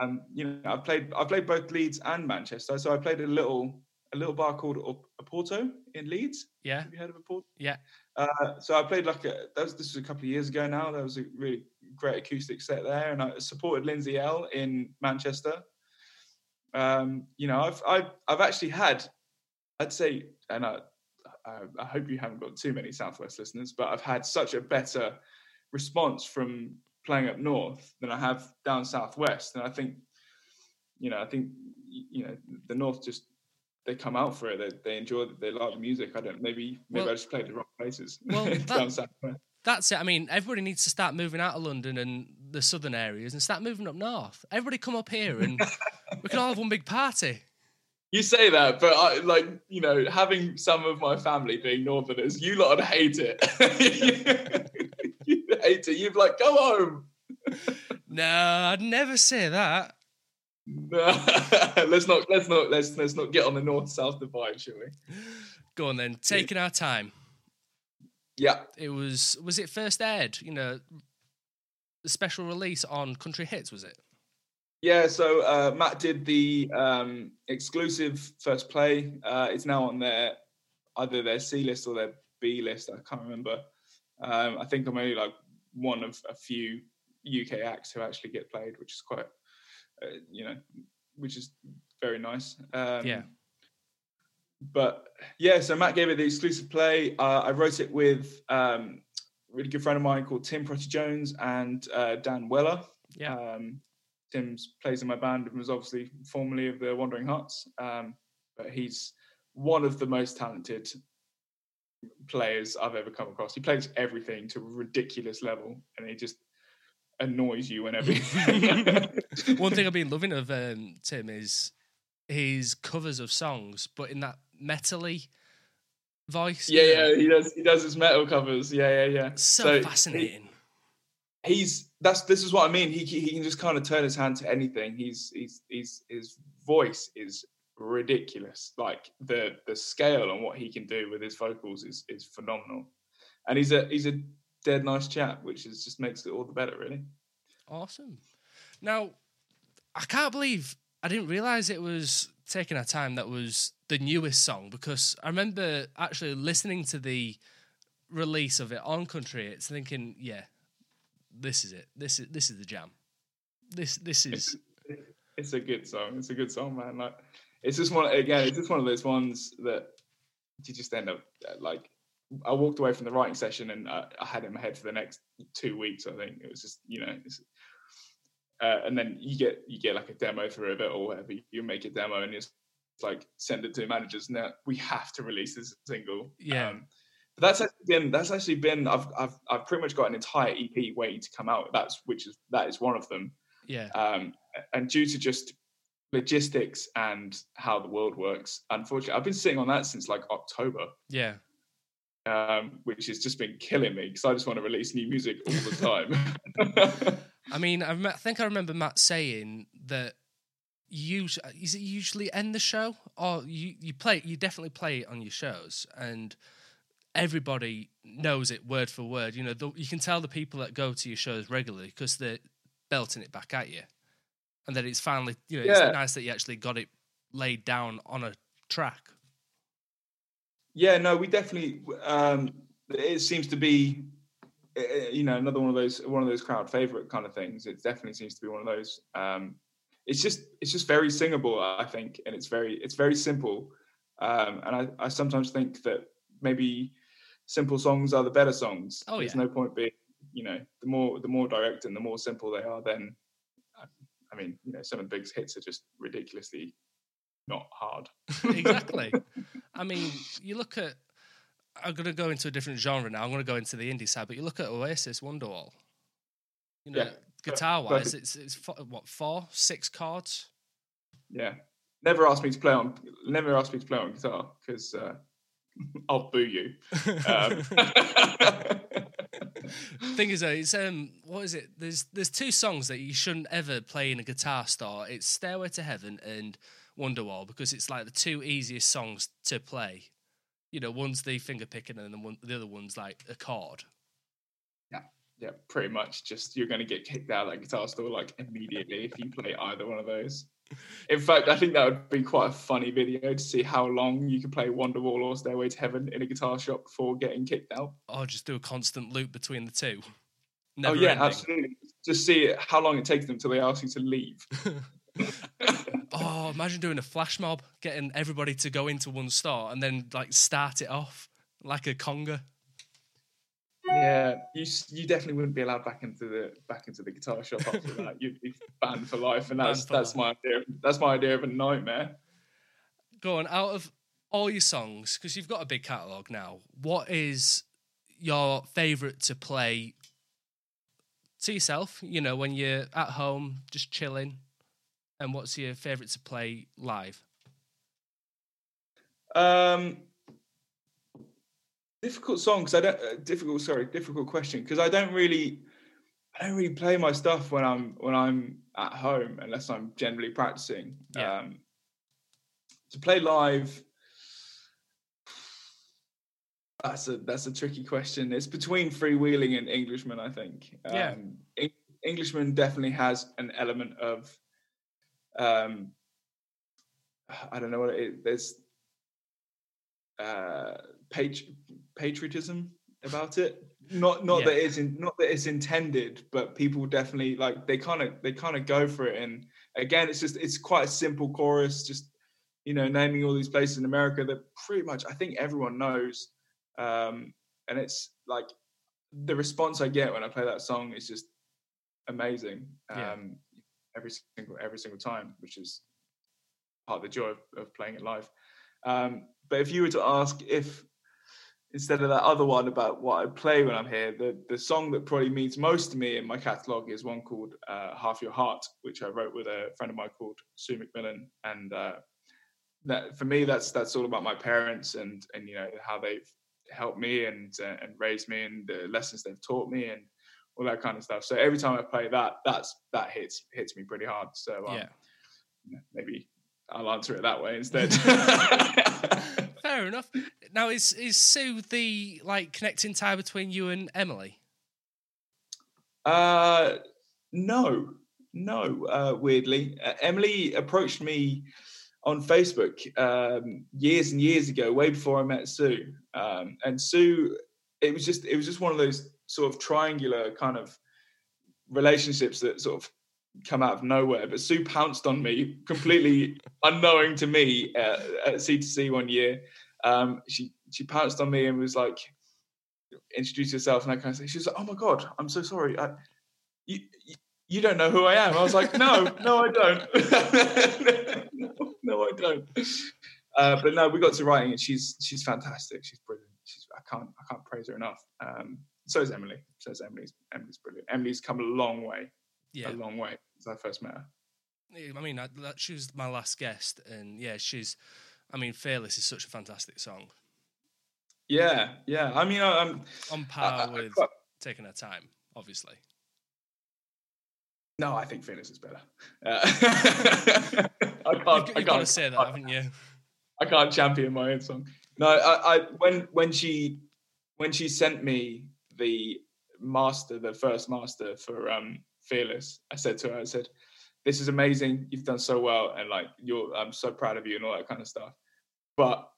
Um, you know, I've played I've played both Leeds and Manchester. So I played a little a little bar called Op- Oporto in Leeds. yeah, Have you heard of Oporto? yeah. Uh, so I played like a that was this was a couple of years ago now. That was a really great acoustic set there, and I supported Lindsay Ell in Manchester. Um, you know, I've I've I've actually had, I'd say, and I, I I hope you haven't got too many Southwest listeners, but I've had such a better response from playing up north than I have down southwest, and I think, you know, I think you know the north just they come out for it. They, they enjoy. They like the music. I don't. Maybe maybe Well- I just played the wrong places. Well, that- That's it. I mean, everybody needs to start moving out of London and the southern areas and start moving up north. Everybody come up here and we can all have one big party. You say that, but I, like you know, having some of my family being Northerners, you lot would hate it. you hate it. You'd be like, go home. No, I'd never say that. let's not. Let's not. Let's let's not get on the north south divide, shall we? Go on then, taking our time. Yeah. It was was it first aired? You know, the special release on Country Hits was it? Yeah, so uh, Matt did the um, exclusive first play. Uh, it's now on their either their C list or their B list. I can't remember. Um, I think I'm only like one of a few UK acts who actually get played, which is quite, uh, you know, which is very nice. Um, Yeah. But yeah, so Matt gave it the exclusive play. Uh, I wrote it with um, a really good friend of mine called Tim Prottey-Jones and uh, Dan Weller. Yeah. Um, Tim's plays in my band and was obviously formerly of the Wandering Hearts, um, but he's one of the most talented players I've ever come across. He plays everything to a ridiculous level, and he just annoys you whenever. One thing I've been loving of um, Tim is his covers of songs, but in that metally voice. yeah, yeah, he does. He does his metal covers. Yeah, yeah, yeah. So, he- fascinating. he's that's this is what I mean. He he can just kind of turn his hand to anything. He's he's he's his voice is ridiculous. Like the the scale on what he can do with his vocals is is phenomenal. And he's a he's a dead nice chap, which is just makes it all the better, really. Awesome. Now, I can't believe I didn't realize it was taking our time that was the newest song because I remember actually listening to the release of it on Country It's thinking, yeah, this is it. This is this is the jam. This this is It's, it's a good song. It's a good song, man. Like it's just one again. It's just one of those ones that you just end up like. I walked away from the writing session and I, I had it in my head for the next two weeks. I think it was just you know, uh, and then you get you get like a demo through of it or whatever. You make a demo and it's like send it to managers. Now we have to release this single. Yeah. Um, but that's actually been that's actually been I've I've I've pretty much got an entire EP waiting to come out. That's which is that is one of them. Yeah. Um, and due to just logistics and how the world works, unfortunately, I've been sitting on that since like October, Yeah. Um, which has just been killing me because I just want to release new music all the time. I mean, I, rem- I think I remember Matt saying that you is it usually end the show or you you play you definitely play it on your shows and everybody knows it word for word. You know, the, you can tell the people that go to your shows regularly because they're belting it back at you, and then it's finally you know Yeah. it's nice that you actually got it laid down on a track. Yeah, no, we definitely. Um, it seems to be, uh, you know, another one of those one of those crowd favorite kind of things. It definitely seems to be one of those. Um, it's just it's just very singable, I think, and it's very it's very simple. Um, and I, I sometimes think that maybe simple songs are the better songs. Oh, There's yeah. no point being, you know, the more the more direct and the more simple they are, then I- mean, you know, some of the biggest hits are just ridiculously not hard. exactly. I mean, you look at. I'm going to go into a different genre now. I'm going to go into the indie side, but you look at Oasis, Wonderwall. You know, Yeah. guitar wise, it's it's fo- what four, six chords. Yeah. Never ask me to play on. Never ask me to play on guitar because uh, I'll boo you. Um, Thing is, though, it's um, what is it? There's there's two songs that you shouldn't ever play in a guitar store. It's "Stairway to Heaven" and "Wonderwall" because it's like the two easiest songs to play. You know, one's the finger picking, and the one the other one's like a chord. yeah, yeah, pretty much. Just you're going to get kicked out of that guitar store like immediately if you play either one of those. In fact, I think that would be quite a funny video to see how long you can play Wonderwall or Stairway to Heaven in a guitar shop before getting kicked out. Or just do a constant loop between the two. oh yeah, ending. absolutely. Just see how long it takes them till they ask you to leave. Oh, imagine doing a flash mob, getting everybody to go into one store and then like start it off like a conga. Yeah, you you definitely wouldn't be allowed back into the back into the guitar shop after that. You'd be banned for life, and that's that's my idea. That's my idea of a nightmare. Go on, out of all your songs, because you've got a big catalogue now, what is your favourite to play to yourself? You know, when you're at home, just chilling. And what's your favourite to play live? Um, difficult song because I don't uh, difficult. Sorry, difficult question because I don't really, I don't really play my stuff when I'm when I'm at home unless I'm generally practicing. Yeah. Um, to play live, that's a that's a tricky question. It's between freewheeling and Englishman, I think. Yeah. Um, Eng- Englishman definitely has an element of, um, I don't know what it is. There's uh, patri- patriotism about it. Not not Yeah. that it's in, not that it's intended, but people definitely like they kind of they kind of go for it. And again, it's just it's quite a simple chorus, just you know naming all these places in America that pretty much I think everyone knows. Um, and it's like the response I get when I play that song is just amazing. Yeah. Every single every single time, which is part of the joy of, of playing it live. Um, but if you were to ask if instead of that other one about what I play when I'm here, the the song that probably means most to me in my catalogue is one called uh, "Half Your Heart," which I wrote with a friend of mine called Sue McMillan, and uh, that for me that's that's all about my parents and and you know how they've helped me and uh, and raised me and the lessons they've taught me and all that kind of stuff. So every time I play that, that's that hits hits me pretty hard. So um, Yeah. maybe I'll answer it that way instead. Fair enough. Now, is is Sue the like connecting tie between you and Emily? uh, no, no. Uh, weirdly, uh, Emily approached me on Facebook um, years and years ago, way before I met Sue. Um, and Sue, it was just it was just one of those sort of triangular kind of relationships that sort of come out of nowhere. But Sue pounced on me completely unknowing to me uh, at C2C one year. Um, she she pounced on me and was like, "Introduce yourself," and that kind of thing. She was like, "Oh my god, I'm so sorry. I, you, you don't know who I am. I was like, no, no, I don't. no, I don't. Uh, but no, we got to writing and she's she's fantastic. She's brilliant. She's I can't I can't praise her enough. Um, so is Emily. So is Emily's Emily's brilliant. Emily's come a long way. Yeah, a long way since I first met her. I mean, I, that, she was my last guest, and yeah, she's. I mean, "Fearless" is such a fantastic song. Yeah, yeah. I mean, I'm on par I, with I, taking her time, obviously. No, I think Fearless is better. Uh, I can't. You've, I got to say that, haven't you? I can't champion my own song. No, I, I when when she when she sent me the master, the first master for um Fearless, I said to her, I said, "This is amazing. You've done so well, and like you're, I'm so proud of you and all that kind of stuff." But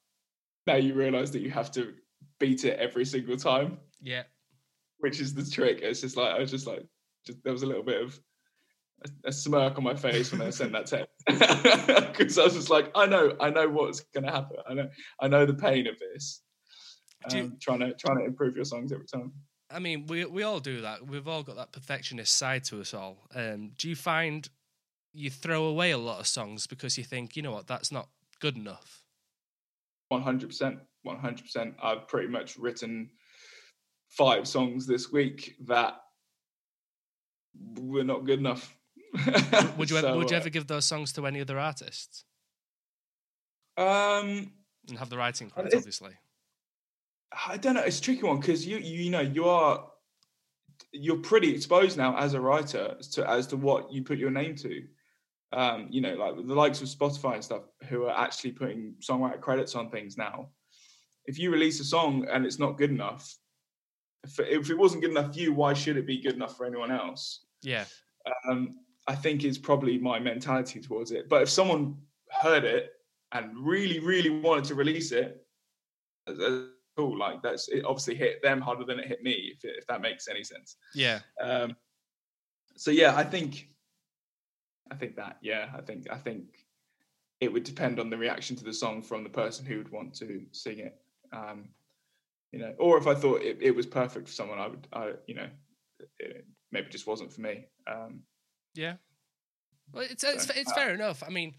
now you realize that you have to beat it every single time. Yeah. Which is the trick. It's just like I was just like just there was a little bit of a, a smirk on my face when I sent that text because I was just like, I know, I know what's going to happen. I know, I know the pain of this. Um, you, trying to trying to improve your songs every time. I mean, we we all do that. We've all got that perfectionist side to us all. Um, do you find you throw away a lot of songs because you think, you know what, that's not good enough? One hundred percent, one hundred percent. I've pretty much written five songs this week that were not good enough would you so, ever, would you ever give those songs to any other artists? Um, and have the writing credits, obviously. I don't know. It's a tricky one because you, you you know you are you're pretty exposed now as a writer as to as to what you put your name to. Um, you know, like the likes of Spotify and stuff, who are actually putting songwriter credits on things now. If you release a song and it's not good enough, if, if it wasn't good enough for you, why should it be good enough for anyone else? Yeah. Um, I think is probably my mentality towards it. But if someone heard it and really, really wanted to release it, cool. Like that's it. Obviously, hit them harder than it hit me. If if that makes any sense. Yeah. Um. So yeah, I think. I think that yeah, I think I think it would depend on the reaction to the song from the person who would want to sing it. Um, you know, or if I thought it, it was perfect for someone, I would, I, you know, it maybe just wasn't for me. Um, yeah. Well, it's it's, it's fair enough. I mean,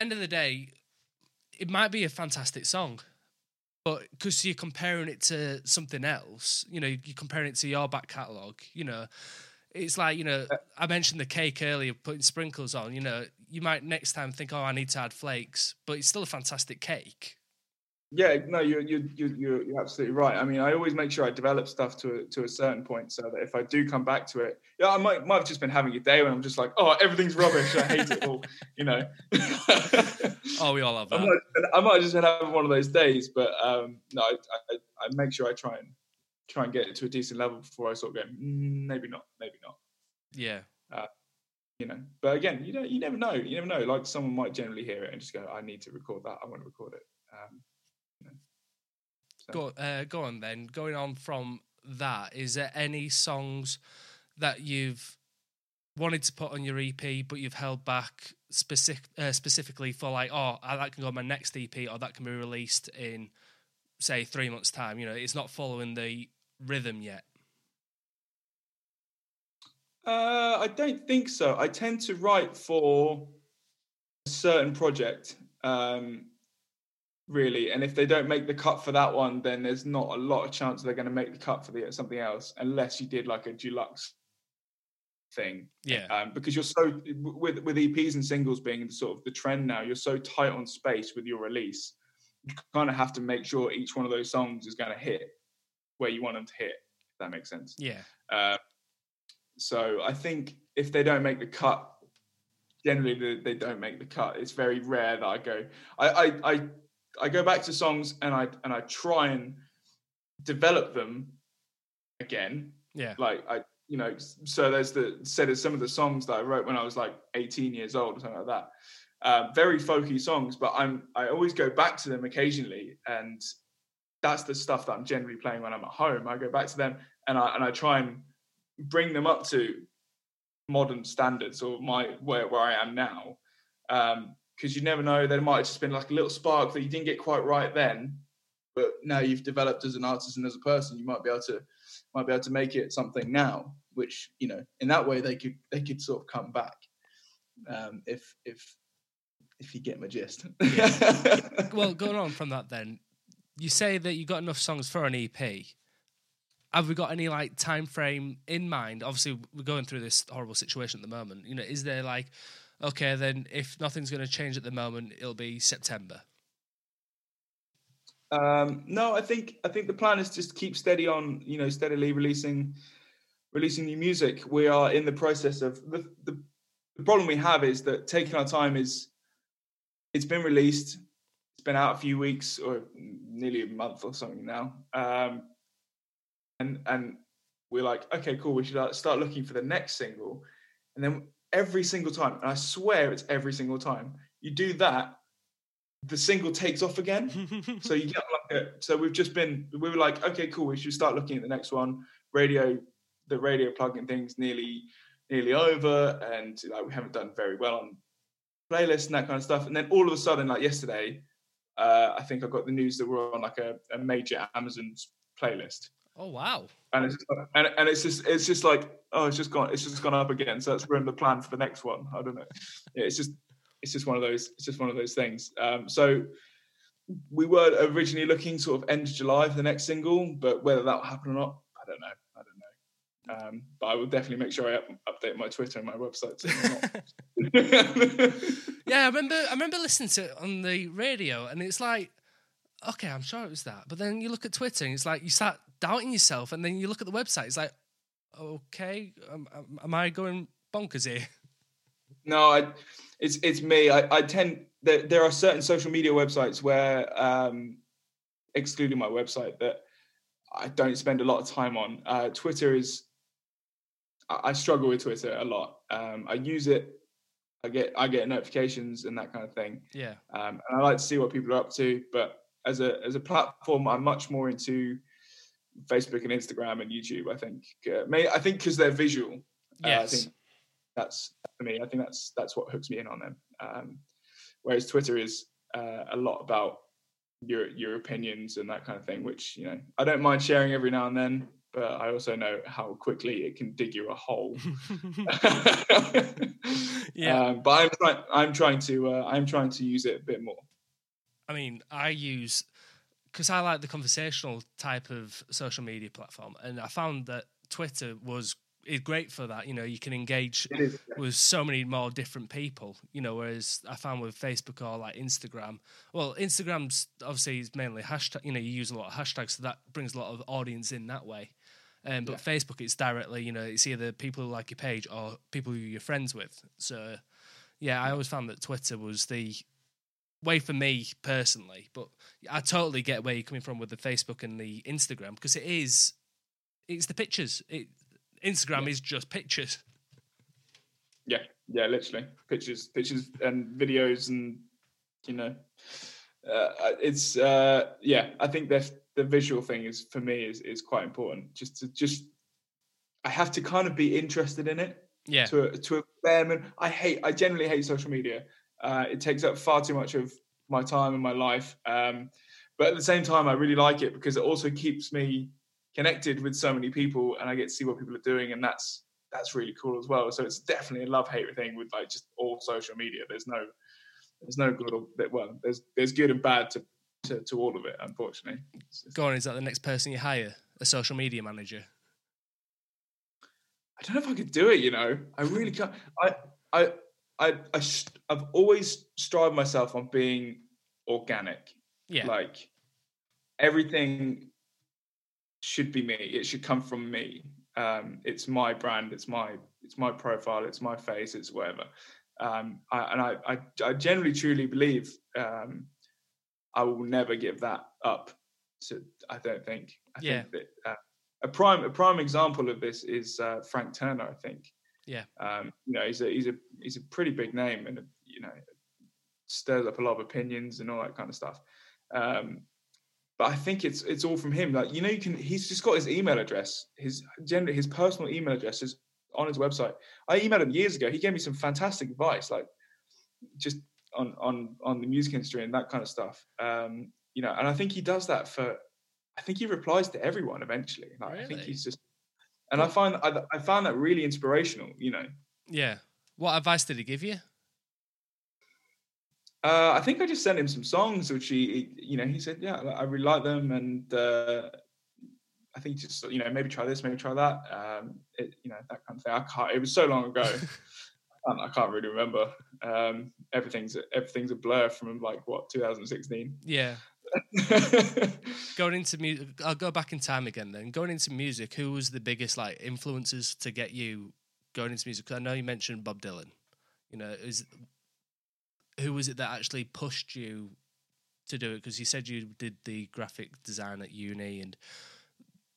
end of the day, it might be a fantastic song, but because you're comparing it to something else, you know, you're comparing it to your back catalogue. You know, it's like you know, uh, I mentioned the cake earlier, putting sprinkles on. You know, you might next time think, oh, I need to add flakes, but it's still a fantastic cake. Yeah, no, you're you're you're you're absolutely right. I mean, I always make sure I develop stuff to a, to a certain point, so that if I do come back to it, yeah, I might might have just been having a day when I'm just like, oh, everything's rubbish. I hate it all, you know. oh, we all have that. I might, I might just have one of those days, but um, no, I, I, I make sure I try and try and get it to a decent level before I sort of go, mm, maybe not, maybe not. Yeah. Uh, you know, but again, you know, you never know. You never know. Like someone might generally hear it and just go, I need to record that. I want to record it. Um, Go, uh, go on then. Going on from that, is there any songs that you've wanted to put on your EP, but you've held back specific, uh, specifically for like, oh, that can go on my next EP, or that can be released in, say, three months' time. You know, it's not following the rhythm yet. Uh, I don't think so. I tend to write for a certain project. Um, really. And if they don't make the cut for that one, then there's not a lot of chance they're going to make the cut for the something else, unless you did like a deluxe thing. Yeah. Um, because you're so with with EPs and singles being sort of the trend now, you're so tight on space with your release. You kind of have to make sure each one of those songs is going to hit where you want them to hit. If that makes sense. Yeah. Uh, so I think if they don't make the cut, generally they, they don't make the cut. It's very rare that I go. I I, I I go back to songs and I and I try and develop them again. Yeah. Like I you know, so there's the said of some of the songs that I wrote when I was like 18 years old or something like that. Uh, very folky songs, but I'm I always go back to them occasionally, and that's the stuff that I'm generally playing when I'm at home. I go back to them and I and I try and bring them up to modern standards or my where where I am now. Um, because you never know. There might have just been like a little spark that you didn't get quite right then, but now you've developed as an artist and as a person, you might be able to might be able to make it something now. which you know in that way they could they could sort of come back um, if if if you get my gist. Yeah. well, going on from that, then you say that you got enough songs for an EP. Have we got any like time frame in mind? Obviously, we're going through this horrible situation at the moment. You know, is there like, okay, then if nothing's going to change at the moment, it'll be September. Um, no, I think I think the plan is just keep steady on, you know, steadily releasing releasing new music. We are in the process of the, the the problem we have is that taking our time is it's been released it's been out a few weeks or nearly a month or something now um, and and we're like okay cool we should start looking for the next single and then every single time and i swear it's every single time you do that the single takes off again so you get like a, so we've just been we were like okay cool we should start looking at the next one radio the radio plugging things nearly nearly over, and like we haven't done very well on playlists and that kind of stuff. And then all of a sudden, like yesterday, uh, I think I got the news that we're on like a, a major Amazon's playlist. Oh wow! And it's just, and, and it's just it's just like oh it's just gone it's just gone up again. So that's we're the plan for the next one. I don't know. It's just it's just one of those it's just one of those things. Um, so we were originally looking sort of end of July for the next single, but whether that will happen or not, I don't know. I don't know. Um, but I will definitely make sure I up, update my Twitter and my website. yeah, I remember. I remember listening to it on the radio, and it's like, okay, I'm sure it was that. But then you look at Twitter, and it's like you start doubting yourself, and then you look at the website. It's like, okay, am, am I going bonkers here? No, I, it's it's me. I, I tend there, there are certain social media websites where, um, excluding my website, that I don't spend a lot of time on. Uh, Twitter is I struggle with Twitter a lot. Um, I use it. I get I get notifications and that kind of thing. Yeah. Um, and I like to see what people are up to. But as a as a platform, I'm much more into Facebook and Instagram and YouTube. I think. Uh, may, I think because they're visual. Yes. Uh, I think that's for me. I think that's that's what hooks me in on them. Um, whereas Twitter is uh, a lot about your your opinions and that kind of thing, which you know I don't mind sharing every now and then but I also know how quickly it can dig you a hole. yeah, um, but I'm trying. I'm trying to. Uh, I'm trying to use it a bit more. I mean, I use because I like the conversational type of social media platform, and I found that Twitter was is great for that. You know, you can engage is, yeah. with so many more different people. You know, whereas I found with Facebook or like Instagram, well, Instagram's obviously is mainly hashtag. You know, you use a lot of hashtags, so that brings a lot of audience in that way. Um, but yeah. Facebook, it's directly, you know, it's either people who like your page or people who you're friends with. So, yeah, I always found that Twitter was the way for me personally. But I totally get where you're coming from with the Facebook and the Instagram because it is, it's the pictures. It Instagram yeah. is just pictures. Yeah, yeah, literally pictures, pictures and videos, and you know, uh, it's uh, yeah. I think that the visual thing is for me is is quite important. Just to just, I have to kind of be interested in it. Yeah. To a, to a bare I hate. I generally hate social media. Uh, it takes up far too much of my time and my life. Um, but at the same time, I really like it because it also keeps me connected with so many people, and I get to see what people are doing, and that's that's really cool as well. So it's definitely a love hate thing with like just all social media. There's no there's no good or well, there's there's good and bad to to, to all of it, unfortunately. Go on, is that the next person you hire? A social media manager? I don't know if I could do it, you know. I really can't. I, I, I, I I've always strived myself on being organic. Yeah. Like everything should be me. It should come from me. Um, it's my brand. It's my it's my profile. It's my face. It's whatever. Um, I, and I, I, I generally truly believe um, I will never give that up. So I don't think. I yeah. think that uh, a prime a prime example of this is uh, Frank Turner. I think. Yeah. Um, you know, he's a he's a he's a pretty big name, and you know, stirs up a lot of opinions and all that kind of stuff. Um, but I think it's it's all from him. Like you know, you can. He's just got his email address. His gender, his personal email address is on his website. I emailed him years ago. He gave me some fantastic advice, like just on on on the music industry and that kind of stuff. Um, you know, and I think he does that for. I think he replies to everyone eventually. Like, really? I think he's just. And I find I, I found that really inspirational. You know, Yeah. What advice did he give you? uh, I think I just sent him some songs, which he, you know, he said, yeah, I really like them, and uh, I think just you know maybe try this, maybe try that, um, it, you know, that kind of thing. I can't. It was so long ago. I can't, I can't really remember. Um, everything's everything's a blur from like what 2016. Yeah. Going into music, I'll go back in time again. Then going into music, who was the biggest like influences to get you going into music? 'Cause I know you mentioned Bob Dylan. You know, is who was it that actually pushed you to do it? Because you said you did the graphic design at uni, and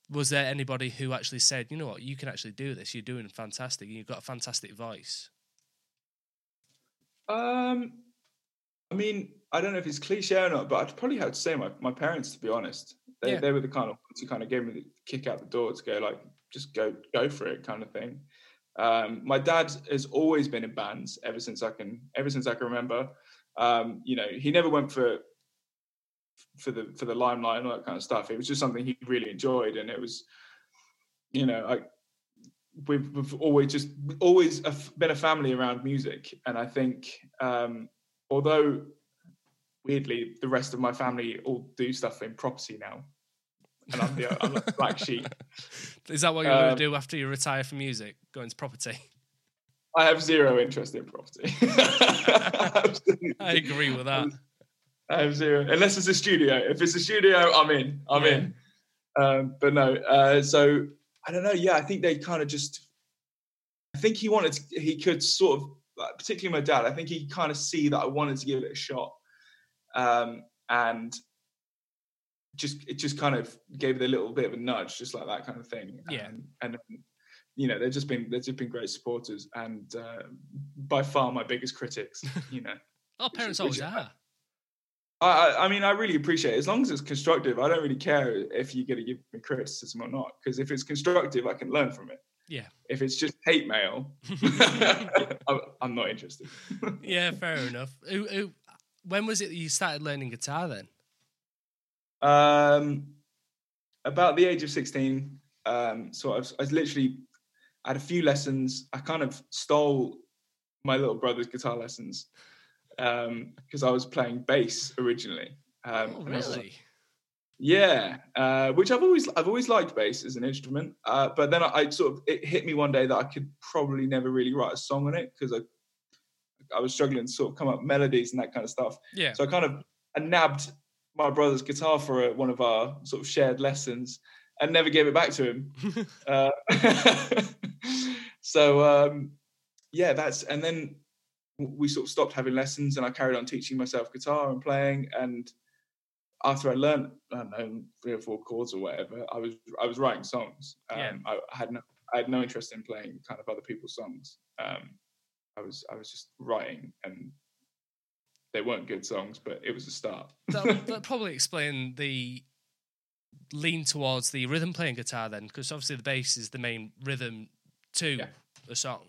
was there anybody who actually said, you know what, you can actually do this? You're doing fantastic. You've got a fantastic voice. Um, I mean, I don't know if it's cliche or not, but I'd probably have to say my, my parents, to be honest. They, Yeah. they were the kind of ones who kind of gave me the kick out the door to go like, just go go for it, kind of thing. Um, my dad has always been in bands ever since I can ever since I can remember. Um, you know, he never went for for the for the limelight and all that kind of stuff. It was just something he really enjoyed, and it was, you know, I we've, we've always just always been a family around music and i think um although weirdly the rest of my family all do stuff in property now and i'm the, I'm the black sheep Is that what you're going Um, to do after you retire from music? Go into property? i have zero interest in property I agree with that. I have zero, unless it's a studio. If it's a studio, I'm in. I'm Yeah. in. Um, but no, uh, so I don't know. Yeah, I think they kind of just. I think he wanted. To, he could sort of, like, particularly my dad. I think he kind of see that I wanted to give it a shot, um, and just it just kind of gave it a little bit of a nudge, just like that kind of thing. Yeah. Um, and you know, they've just been they've just been great supporters, and uh, by far my biggest critics. You know. our parents always are. I, I- I mean, I really appreciate it. As long as it's constructive, I don't really care if you're going to give me criticism or not. Because if it's constructive, I can learn from it. Yeah. If it's just hate mail, I'm, I'm not interested. yeah, fair enough. Who, who, when was it that you started learning guitar then? Um, about the age of 16, um, so I was, I was literally I had a few lessons. I kind of stole my little brother's guitar lessons because I was playing bass originally. Um, oh, and I was like, really? Yeah, uh, which I've always I've always liked bass as an instrument, uh, but then I, I sort of it hit me one day that I could probably never really write a song on it because I I was struggling to sort of come up melodies and that kind of stuff. Yeah. So I kind of I nabbed my brother's guitar for a, one of our sort of shared lessons and never gave it back to him. uh, so um, yeah, that's and then we sort of stopped having lessons and I carried on teaching myself guitar and playing and after I learned, I don't know, three or four chords or whatever, I was I was writing songs. Um, Yeah. I, I had no I had no interest in playing kind of other people's songs. Um, I was I was just writing, and they weren't good songs, but it was a start. that that probably explain the lean towards the rhythm playing guitar then, because obviously the bass is the main rhythm to Yeah. a song.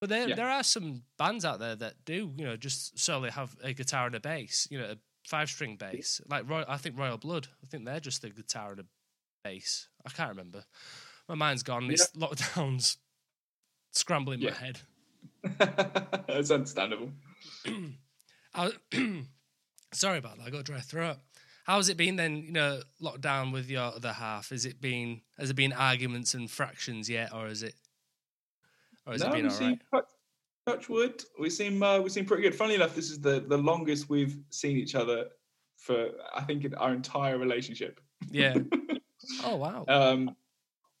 But there Yeah. there are some bands out there that do, you know, just solely have a guitar and a bass, you know, five string bass. Like Roy, I think Royal Blood, I think they're just a guitar and a bass. I can't remember. My mind's gone. It's lockdowns scrambling Yeah. my head. That's understandable. I, sorry about that. I got a dry throat. How's it been then? You know, lockdown with your other half. Has it been? Has there been arguments and fractions yet, or is it? Or has no, it been all right? Touch, touch wood. We seem uh, we seem pretty good. Funnily enough, this is the the longest we've seen each other for I think in our entire relationship. Yeah. oh wow. um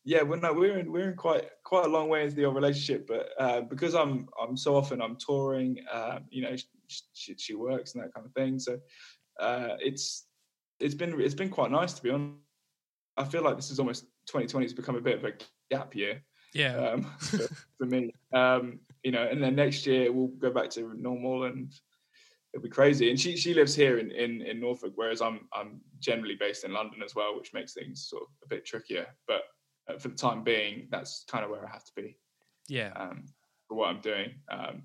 yeah well no we're in we're in quite quite a long way into the old relationship but uh because i'm i'm so often i'm touring um you know she, she, she works and that kind of thing so uh it's it's been it's been quite nice to be honest i feel like this is almost 2020 has become a bit of a gap year yeah. um for, for me um you know and then next year we'll go back to normal and it'll be crazy. And she she lives here in in, in norfolk whereas i'm i'm generally based in london as well which makes things sort of a bit trickier. But uh, for the time being that's kind of where i have to be yeah. um for what i'm doing. Um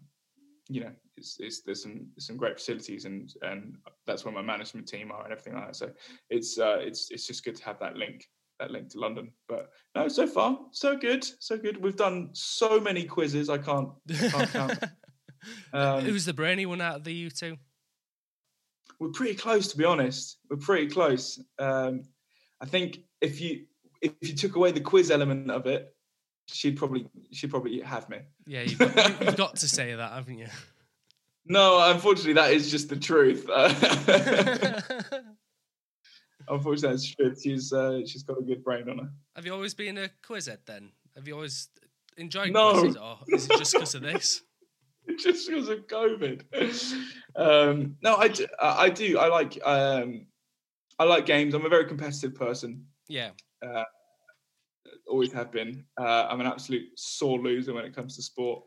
you know it's, it's there's some there's some great facilities and and that's where my management team are and everything like that. So it's uh it's it's just good to have that link Link to London. But no, so far so good, so good. We've done so many quizzes. I can't, can't count. Um, Who's the brainy one out of the you two? we're pretty close, to be honest. We're pretty close. Um, I think if you if you took away the quiz element of it, she'd probably she'd probably have me. Yeah, you've got, you've got to say that, haven't you? No, unfortunately, that is just the truth. unfortunately, that's truth. She's uh, she's got a good brain on her. Have you always been a quizhead then? Have you always enjoyed No. quizzes, or is it just because of this? It's just because of COVID. Um, no, I do, I do. I like um, I like games. I'm a very competitive person. Yeah, Always have been. Uh, I'm an absolute sore loser when it comes to sport.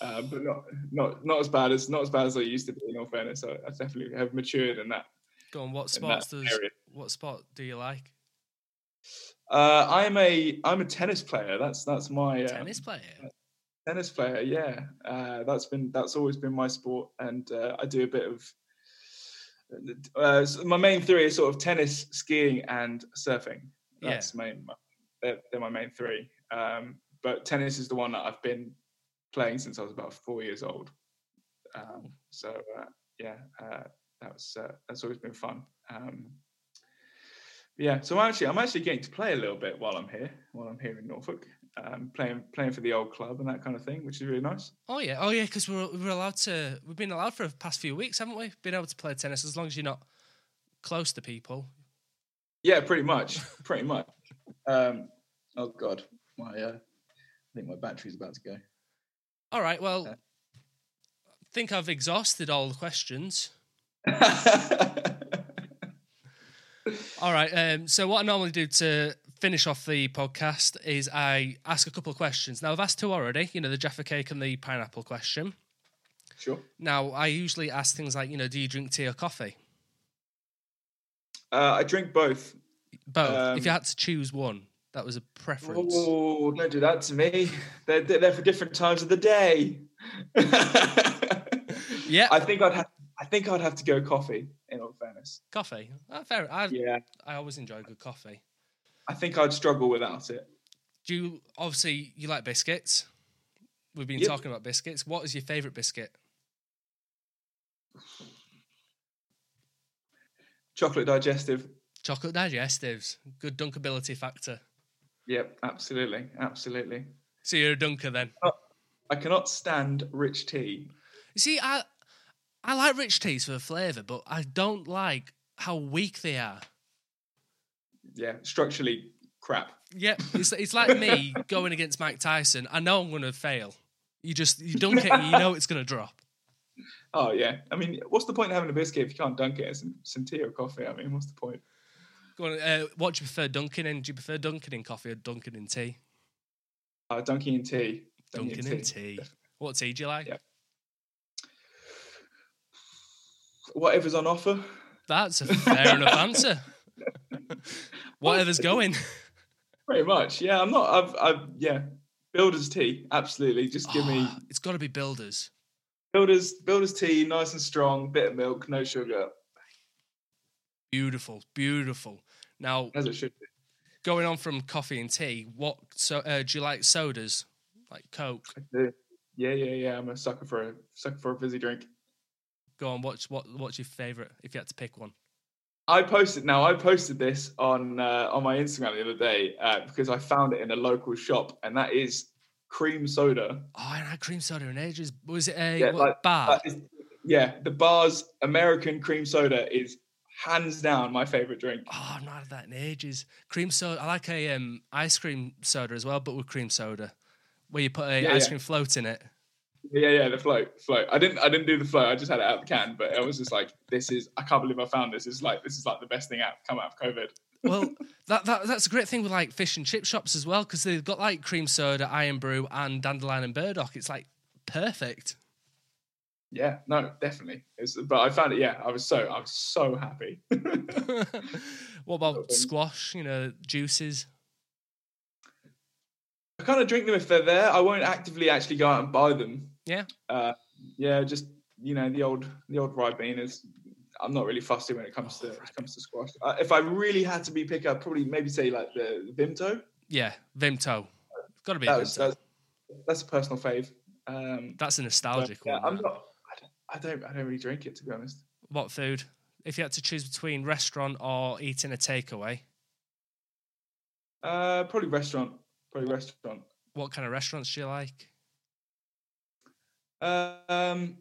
Uh, but not not not as bad as not as bad as I used to be. In all fairness, I, I definitely have matured in that. Go on. What sports does area. what sport do you like? Uh, I'm a I'm a tennis player. That's that's my uh, Tennis player. tennis player. Yeah, uh, that's been that's always been my sport, and uh, I do a bit of. Uh, so my main three is sort of tennis, skiing, and surfing. Yeah. That's main. my- They're, they're my main three. Um, but tennis is the one that I've been playing since I was about four years old. Um, so uh, yeah, uh, that was uh, that's always been fun. Um, yeah, so I'm actually I'm actually getting to play a little bit while I'm here, while I'm here in Norfolk, um, playing playing for the old club and that kind of thing, which is really nice. Oh yeah, oh yeah, because we're we're allowed to. We've been allowed for the past few weeks, haven't we? Been able to play tennis as long as you're not close to people. Yeah, pretty much, pretty much. Um, oh God, my uh, I think my battery's about to go. All right, well, Okay. I think I've exhausted all the questions. All right. Um, so what I normally do to finish off the podcast is I ask a couple of questions. Now I've asked two already. You know, the Jaffa cake and the pineapple question. sure. Now I usually ask things like, you know, do you drink tea or coffee? Uh, I drink both. Both. if you Um, had to choose one, that was a preference. Oh, don't do that to me. They're, they're for different times of the day. Yeah, I think I'd have. I think I'd have to go coffee. In all fairness, coffee. Ah, fair. I yeah. I always enjoy good coffee. I think I'd struggle without it. Do you obviously you like biscuits? We've been Yep. talking about biscuits. What is your favourite biscuit? Chocolate digestive. Chocolate digestives. Good dunkability factor. Yep, absolutely, absolutely. So you're a dunker then. I cannot stand rich tea. You see, I I like rich teas for the flavour, but I don't like how weak they are. Yeah, structurally crap. Yep, it's it's like me going against Mike Tyson. I know I'm going to fail. You just you dunk it, you know it's going to drop. Oh yeah. I mean, what's the point of having a biscuit if you can't dunk it in some, some tea or coffee? I mean, what's the point? Go on, uh, what do you prefer, dunking in? Do you prefer dunking in coffee or dunking in tea? Uh, dunking in tea. Dunking in tea. What tea do you like? Yeah. Whatever's on offer. That's a fair enough answer. Whatever's going. Pretty much. Yeah, I'm not. I've. I've. Yeah. Builder's tea. Absolutely. Just give me Oh, it's got to be builders. builder's builder's tea, nice and strong, bit of milk, no sugar, Beautiful, beautiful. Now, as it should be. going on from coffee and tea, what so uh, do you like sodas? Like Coke? Yeah, yeah, yeah. I'm a sucker for a sucker for a fizzy drink. Go on, what's what what's your favourite if you had to pick one? I posted now. I posted this on uh, on my Instagram the other day uh, because I found it in a local shop, and that is cream soda. Oh, I had cream soda in ages. Was it a Yeah, what, like- Barr? Is- yeah, the Barr's American cream soda is hands down my favorite drink. Oh, I've not had that in ages. Cream soda. I like a um, ice cream soda as well, but with cream soda, where you put a Yeah, ice yeah. cream float in it. Yeah, yeah, the float, float. I didn't, I didn't do the float. I just had it out of the can, but I was just like, this is, I can't believe I found this. It's like, this is like the best thing out come out of COVID. Well, that, that that's a great thing with like fish and chip shops as well because they've got like cream soda, Irn-Bru, and dandelion and burdock. It's like perfect. Yeah, no, definitely. It's, but I found it. Yeah, I was so, I was so happy. what about squash? You know, juices. I kind of drink them if they're there. I won't actively actually go out and buy them. Yeah. Uh, yeah, just you know the old the old Ribena is I'm not really fussy when it comes Oh, to when it comes to squash. Uh, if I really had to be pick, I'd probably maybe say like the Vimto. Yeah, Vimto. It's Got to be a That was, Vimto. that's, that's a personal fave. Um, That's a but, nostalgic yeah, one. I'm not. I don't, I don't. I don't really drink it to be honest. What food? If you had to choose between restaurant or eating a takeaway, Uh, probably restaurant. Probably restaurant. what kind of restaurants do you like? Um,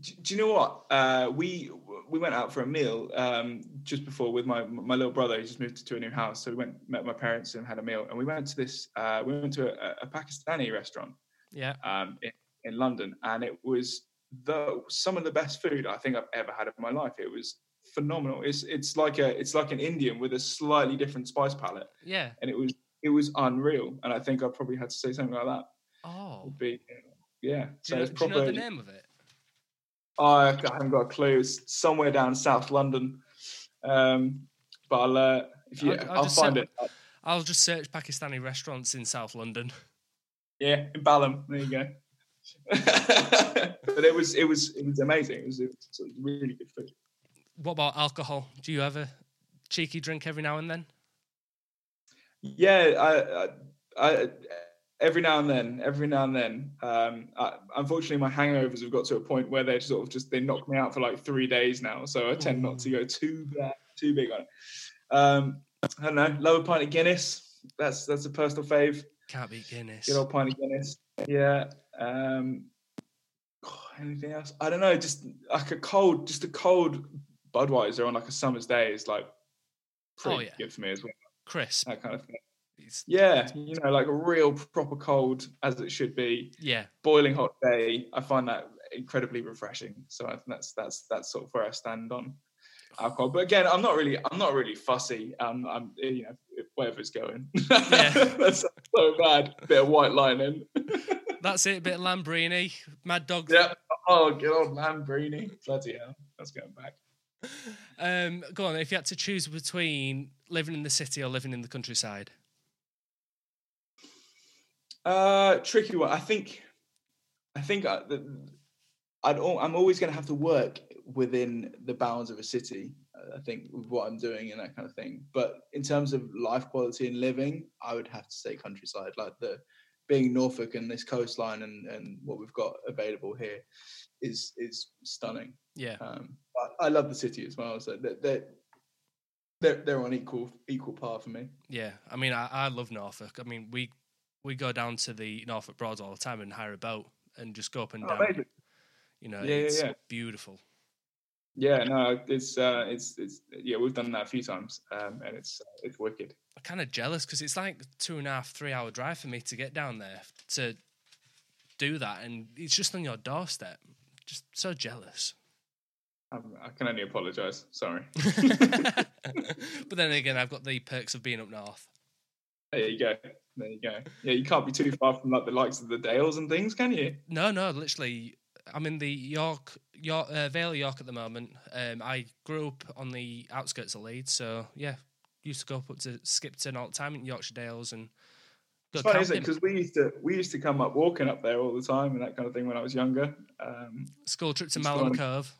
do, do you know what? Uh, we we went out for a meal um, just before with my my little brother. He just moved to a new house, so we went met my parents and had a meal. And we went to this. Uh, we went to a, a Pakistani restaurant Yeah. um, in, in London, and it was the some of the best food I think I've ever had in my life. It was phenomenal. It's it's like a it's like an Indian with a slightly different spice palette, Yeah. and it was it was unreal. And I think I probably had to say something like that. Oh. Would be yeah. Do So you, know, it's do you know the name of it? I I haven't got a clue. It's somewhere down South London. Um, but I'll, uh, if you, I'll- I'll, I'll find say- it. I'll just search Pakistani restaurants in South London. Yeah, in Balham. There you go. but it was, it was, it was amazing. It was, it was really good food. What about alcohol? Do you have a cheeky drink every now and then? Yeah, I, I, I, every now and then, every now and then. Um, I, unfortunately, my hangovers have got to a point where they're sort of just they knock me out for like three days now. So I tend not to go too bad, too big on it. Um, I don't know. Love a pint of Guinness. That's that's a personal fave. Can't beat Guinness. Good old pint of Guinness. Yeah. Um, anything else? I don't know. Just like a cold, just a cold Budweiser on like a summer's day is like pretty Oh, yeah. good for me as well. Crisp. That kind of thing. It's- Yeah, you know, like a real proper cold as it should be, yeah. boiling hot day. I find that incredibly refreshing. So I think that's that's that's sort of where I stand on alcohol. But again, I'm not really I'm not really fussy. Um, I'm you know wherever's going. Yeah. that's so bad. Bit of White Lightning. That's it. bit of Lambrini. Mad Dog. yeah. Oh, good old Lambrini. Bloody hell. That's going back. Um, go on. If you had to choose between living in the city or living in the countryside, Uh, tricky one. I think, I think I, the, I'd, I'm always going to have to work within the bounds of a city. uh, I think with what I'm doing and that kind of thing. But in terms of life quality and living, I would have to say countryside. Like the being Norfolk and this coastline and, and what we've got available here is is stunning. yeah. Um, I love the city as well. So they're they're they're, they're on equal equal par for me. Yeah, I mean, I, I love Norfolk. I mean, we we go down to the Norfolk Broads all the time and hire a boat and just go up and Oh, down. amazing. You know, Yeah, yeah, it's yeah. beautiful. Yeah, no, it's uh, it's it's yeah, we've done that a few times, um, and it's uh, it's wicked. I'm kind of jealous because it's like two and a half, three hour drive for me to get down there to do that, and it's just on your doorstep. Just so jealous. Um, I can only apologise. Sorry. but then again, I've got the perks of being up north. There you go. There you go. Yeah, you can't be too far from like the likes of the Dales and things, can you? No, no, literally, I'm in the York, York uh, Vale of York at the moment. Um, I grew up on the outskirts of Leeds, so yeah, used to go up to Skipton all the time in Yorkshire Dales and It's funny, isn't it? Because we used to we used to come up walking up there all the time and that kind of thing when I was younger. Um, School trip to Malham. Cove.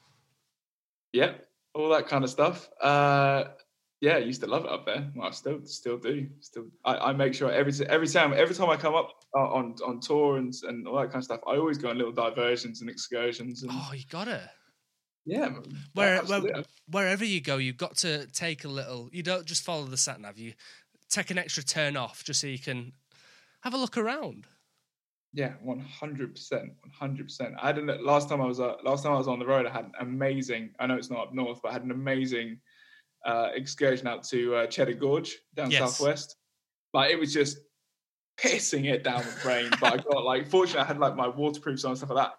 Yeah, all that kind of stuff. Uh, yeah, I used to love it up there. Well, I still still do. Still, I, I make sure every every time every time I come up uh, on on tour and and all that kind of stuff, I always go on little diversions and excursions. And Oh, you gotta. yeah, Where, where, wherever you go, you've got to take a little. You don't just follow the sat nav. You take an extra turn off just so you can have a look around. Yeah, one hundred percent, one hundred percent. I had an, last time I was uh, last time I was on the road. I had an amazing. I know it's not up north, but I had an amazing uh, excursion out to uh, Cheddar Gorge down Yes. southwest. Like it was just pissing it down with rain, but I got like fortunately I had like my waterproofs on and stuff like that.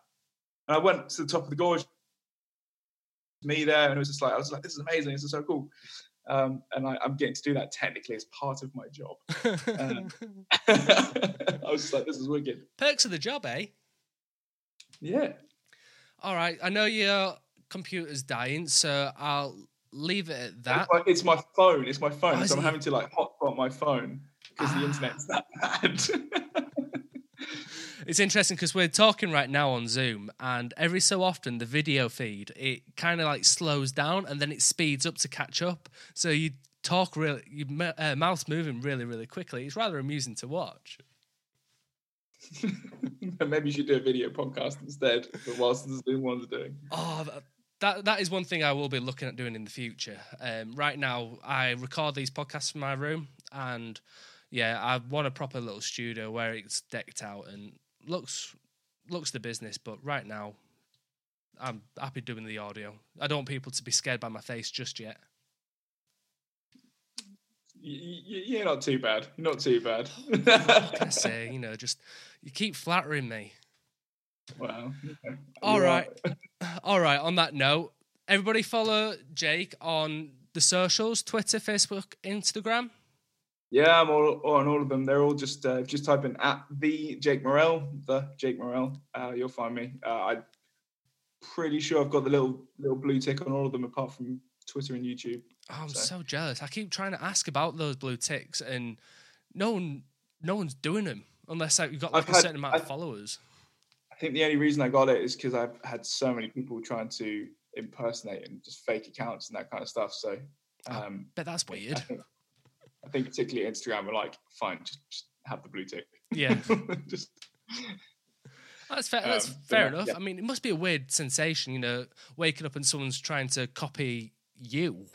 And I went to the top of the gorge, me there, and it was just like I was like, this is amazing, this is so cool. Um, and I, I'm getting to do that technically as part of my job. I was just like, this is wicked. Perks of the job, eh? Yeah. All right. I know your computer's dying, so I'll leave it at that. It's my, it's my phone. It's my phone. Oh, so I'm it? having to like hotspot my phone because Ah. the internet's that bad. It's interesting because we're talking right now on Zoom, and every so often the video feed it kind of like slows down and then it speeds up to catch up. So you talk really, your uh, mouth's moving really, really quickly. It's rather amusing to watch. Maybe you should do a video podcast instead, but whilst the Zoom ones are doing. Oh, that, that that is one thing I will be looking at doing in the future. Um, right now, I record these podcasts from my room, and yeah, I want a proper little studio where it's decked out and looks looks the business. But right now, I'm happy doing the audio. I don't want people to be scared by my face just yet. You're not too bad. You're not too bad. I say? You know, just you keep flattering me. Wow. Okay. All right. All right. On that note, everybody follow Jake on the socials Twitter, Facebook, Instagram. Yeah, I'm all, on all of them. They're all just uh, just type in at the Jake Morrell, the Jake Morrell. Uh, you'll find me. Uh, I'm pretty sure I've got the little little blue tick on all of them, apart from Twitter and YouTube. Oh, I'm so. so jealous. I keep trying to ask about those blue ticks, and no one, no one's doing them unless like, you've got like I've a had, certain amount of followers. I think the only reason I got it is because I've had so many people trying to impersonate and just fake accounts and that kind of stuff. So, um, but that's weird. I think, particularly Instagram were like, fine, just, just have the blue tick. Yeah. just. That's fair. That's um, fair enough. Yeah. I mean, it must be a weird sensation, you know, waking up and someone's trying to copy you.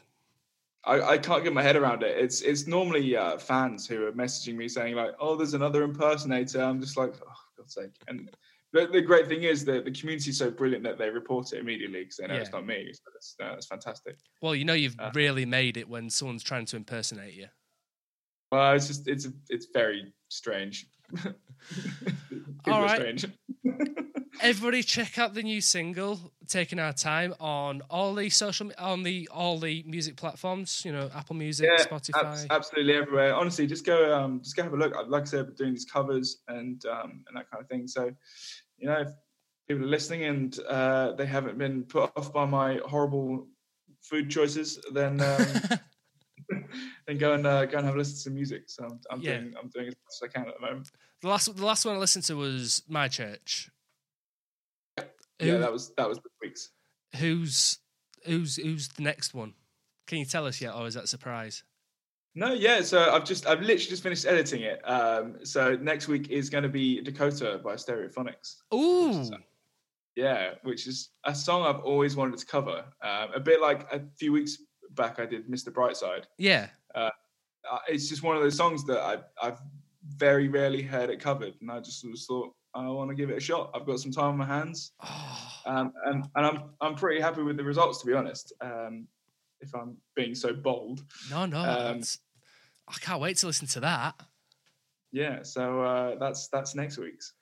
I, I can't get my head around it. It's it's normally uh, fans who are messaging me saying like, "Oh, there's another impersonator." I'm just like, "Oh, God's sake!" And the, the great thing is that the community is so brilliant that they report it immediately because they know yeah. it's not me. So that's, uh, that's fantastic. Well, you know, you've uh, really made it when someone's trying to impersonate you. Well, it's just it's it's very strange. All right. Strange. Everybody, check out the new single "Taking Our Time" on all the social on the all the music platforms. You know, Apple Music, yeah, Spotify, absolutely everywhere. Honestly, just go um, just go have a look. Like I said, doing these covers and um, and that kind of thing. So, you know, if people are listening and uh, they haven't been put off by my horrible food choices, then um, then go and uh, go and have a listen to some music. So I'm, I'm yeah. doing I'm doing as best as I can at the moment. The last the last one I listened to was My Church. Who, yeah, that was that was the week's. Who's who's who's the next one? Can you tell us yet, or is that a surprise? No, yeah. So I've just I've literally just finished editing it. Um, so next week is going to be Dakota by Stereophonics. Ooh. yeah, which is a song I've always wanted to cover. Um, a bit like a few weeks back, I did Mr. Brightside. Yeah. Uh, it's just one of those songs that I've, I've very rarely heard it covered, and I just sort of thought I want to give it a shot. I've got some time on my hands, oh. um, and and I'm I'm pretty happy with the results to be honest. Um, if I'm being so bold. No, no, um, I can't wait to listen to that. Yeah, so uh, that's that's next week's.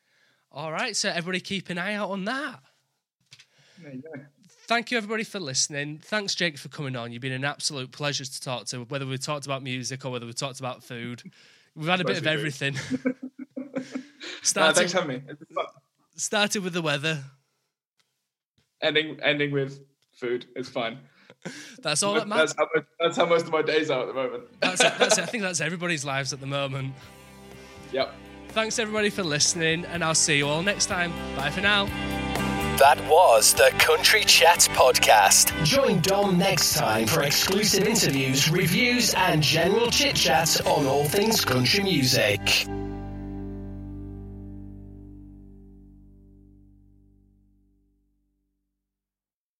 All right, so everybody keep an eye out on that. There you go thank you everybody for listening. Thanks, Jake, for coming on. You've been an absolute pleasure to talk to, whether we talked about music or whether we talked about food. We've had a bit of everything. started, thanks for having me. Started with the weather. Ending ending with food. It's fine. That's all that matters. That's how, that's how most of my days are at the moment. that's it, that's it. I think that's everybody's lives at the moment. Yep. Thanks everybody for listening, and I'll see you all next time. Bye for now. That was the Country Chat Podcast. Join Dom next time for exclusive interviews, reviews, and general chit chats on all things country music.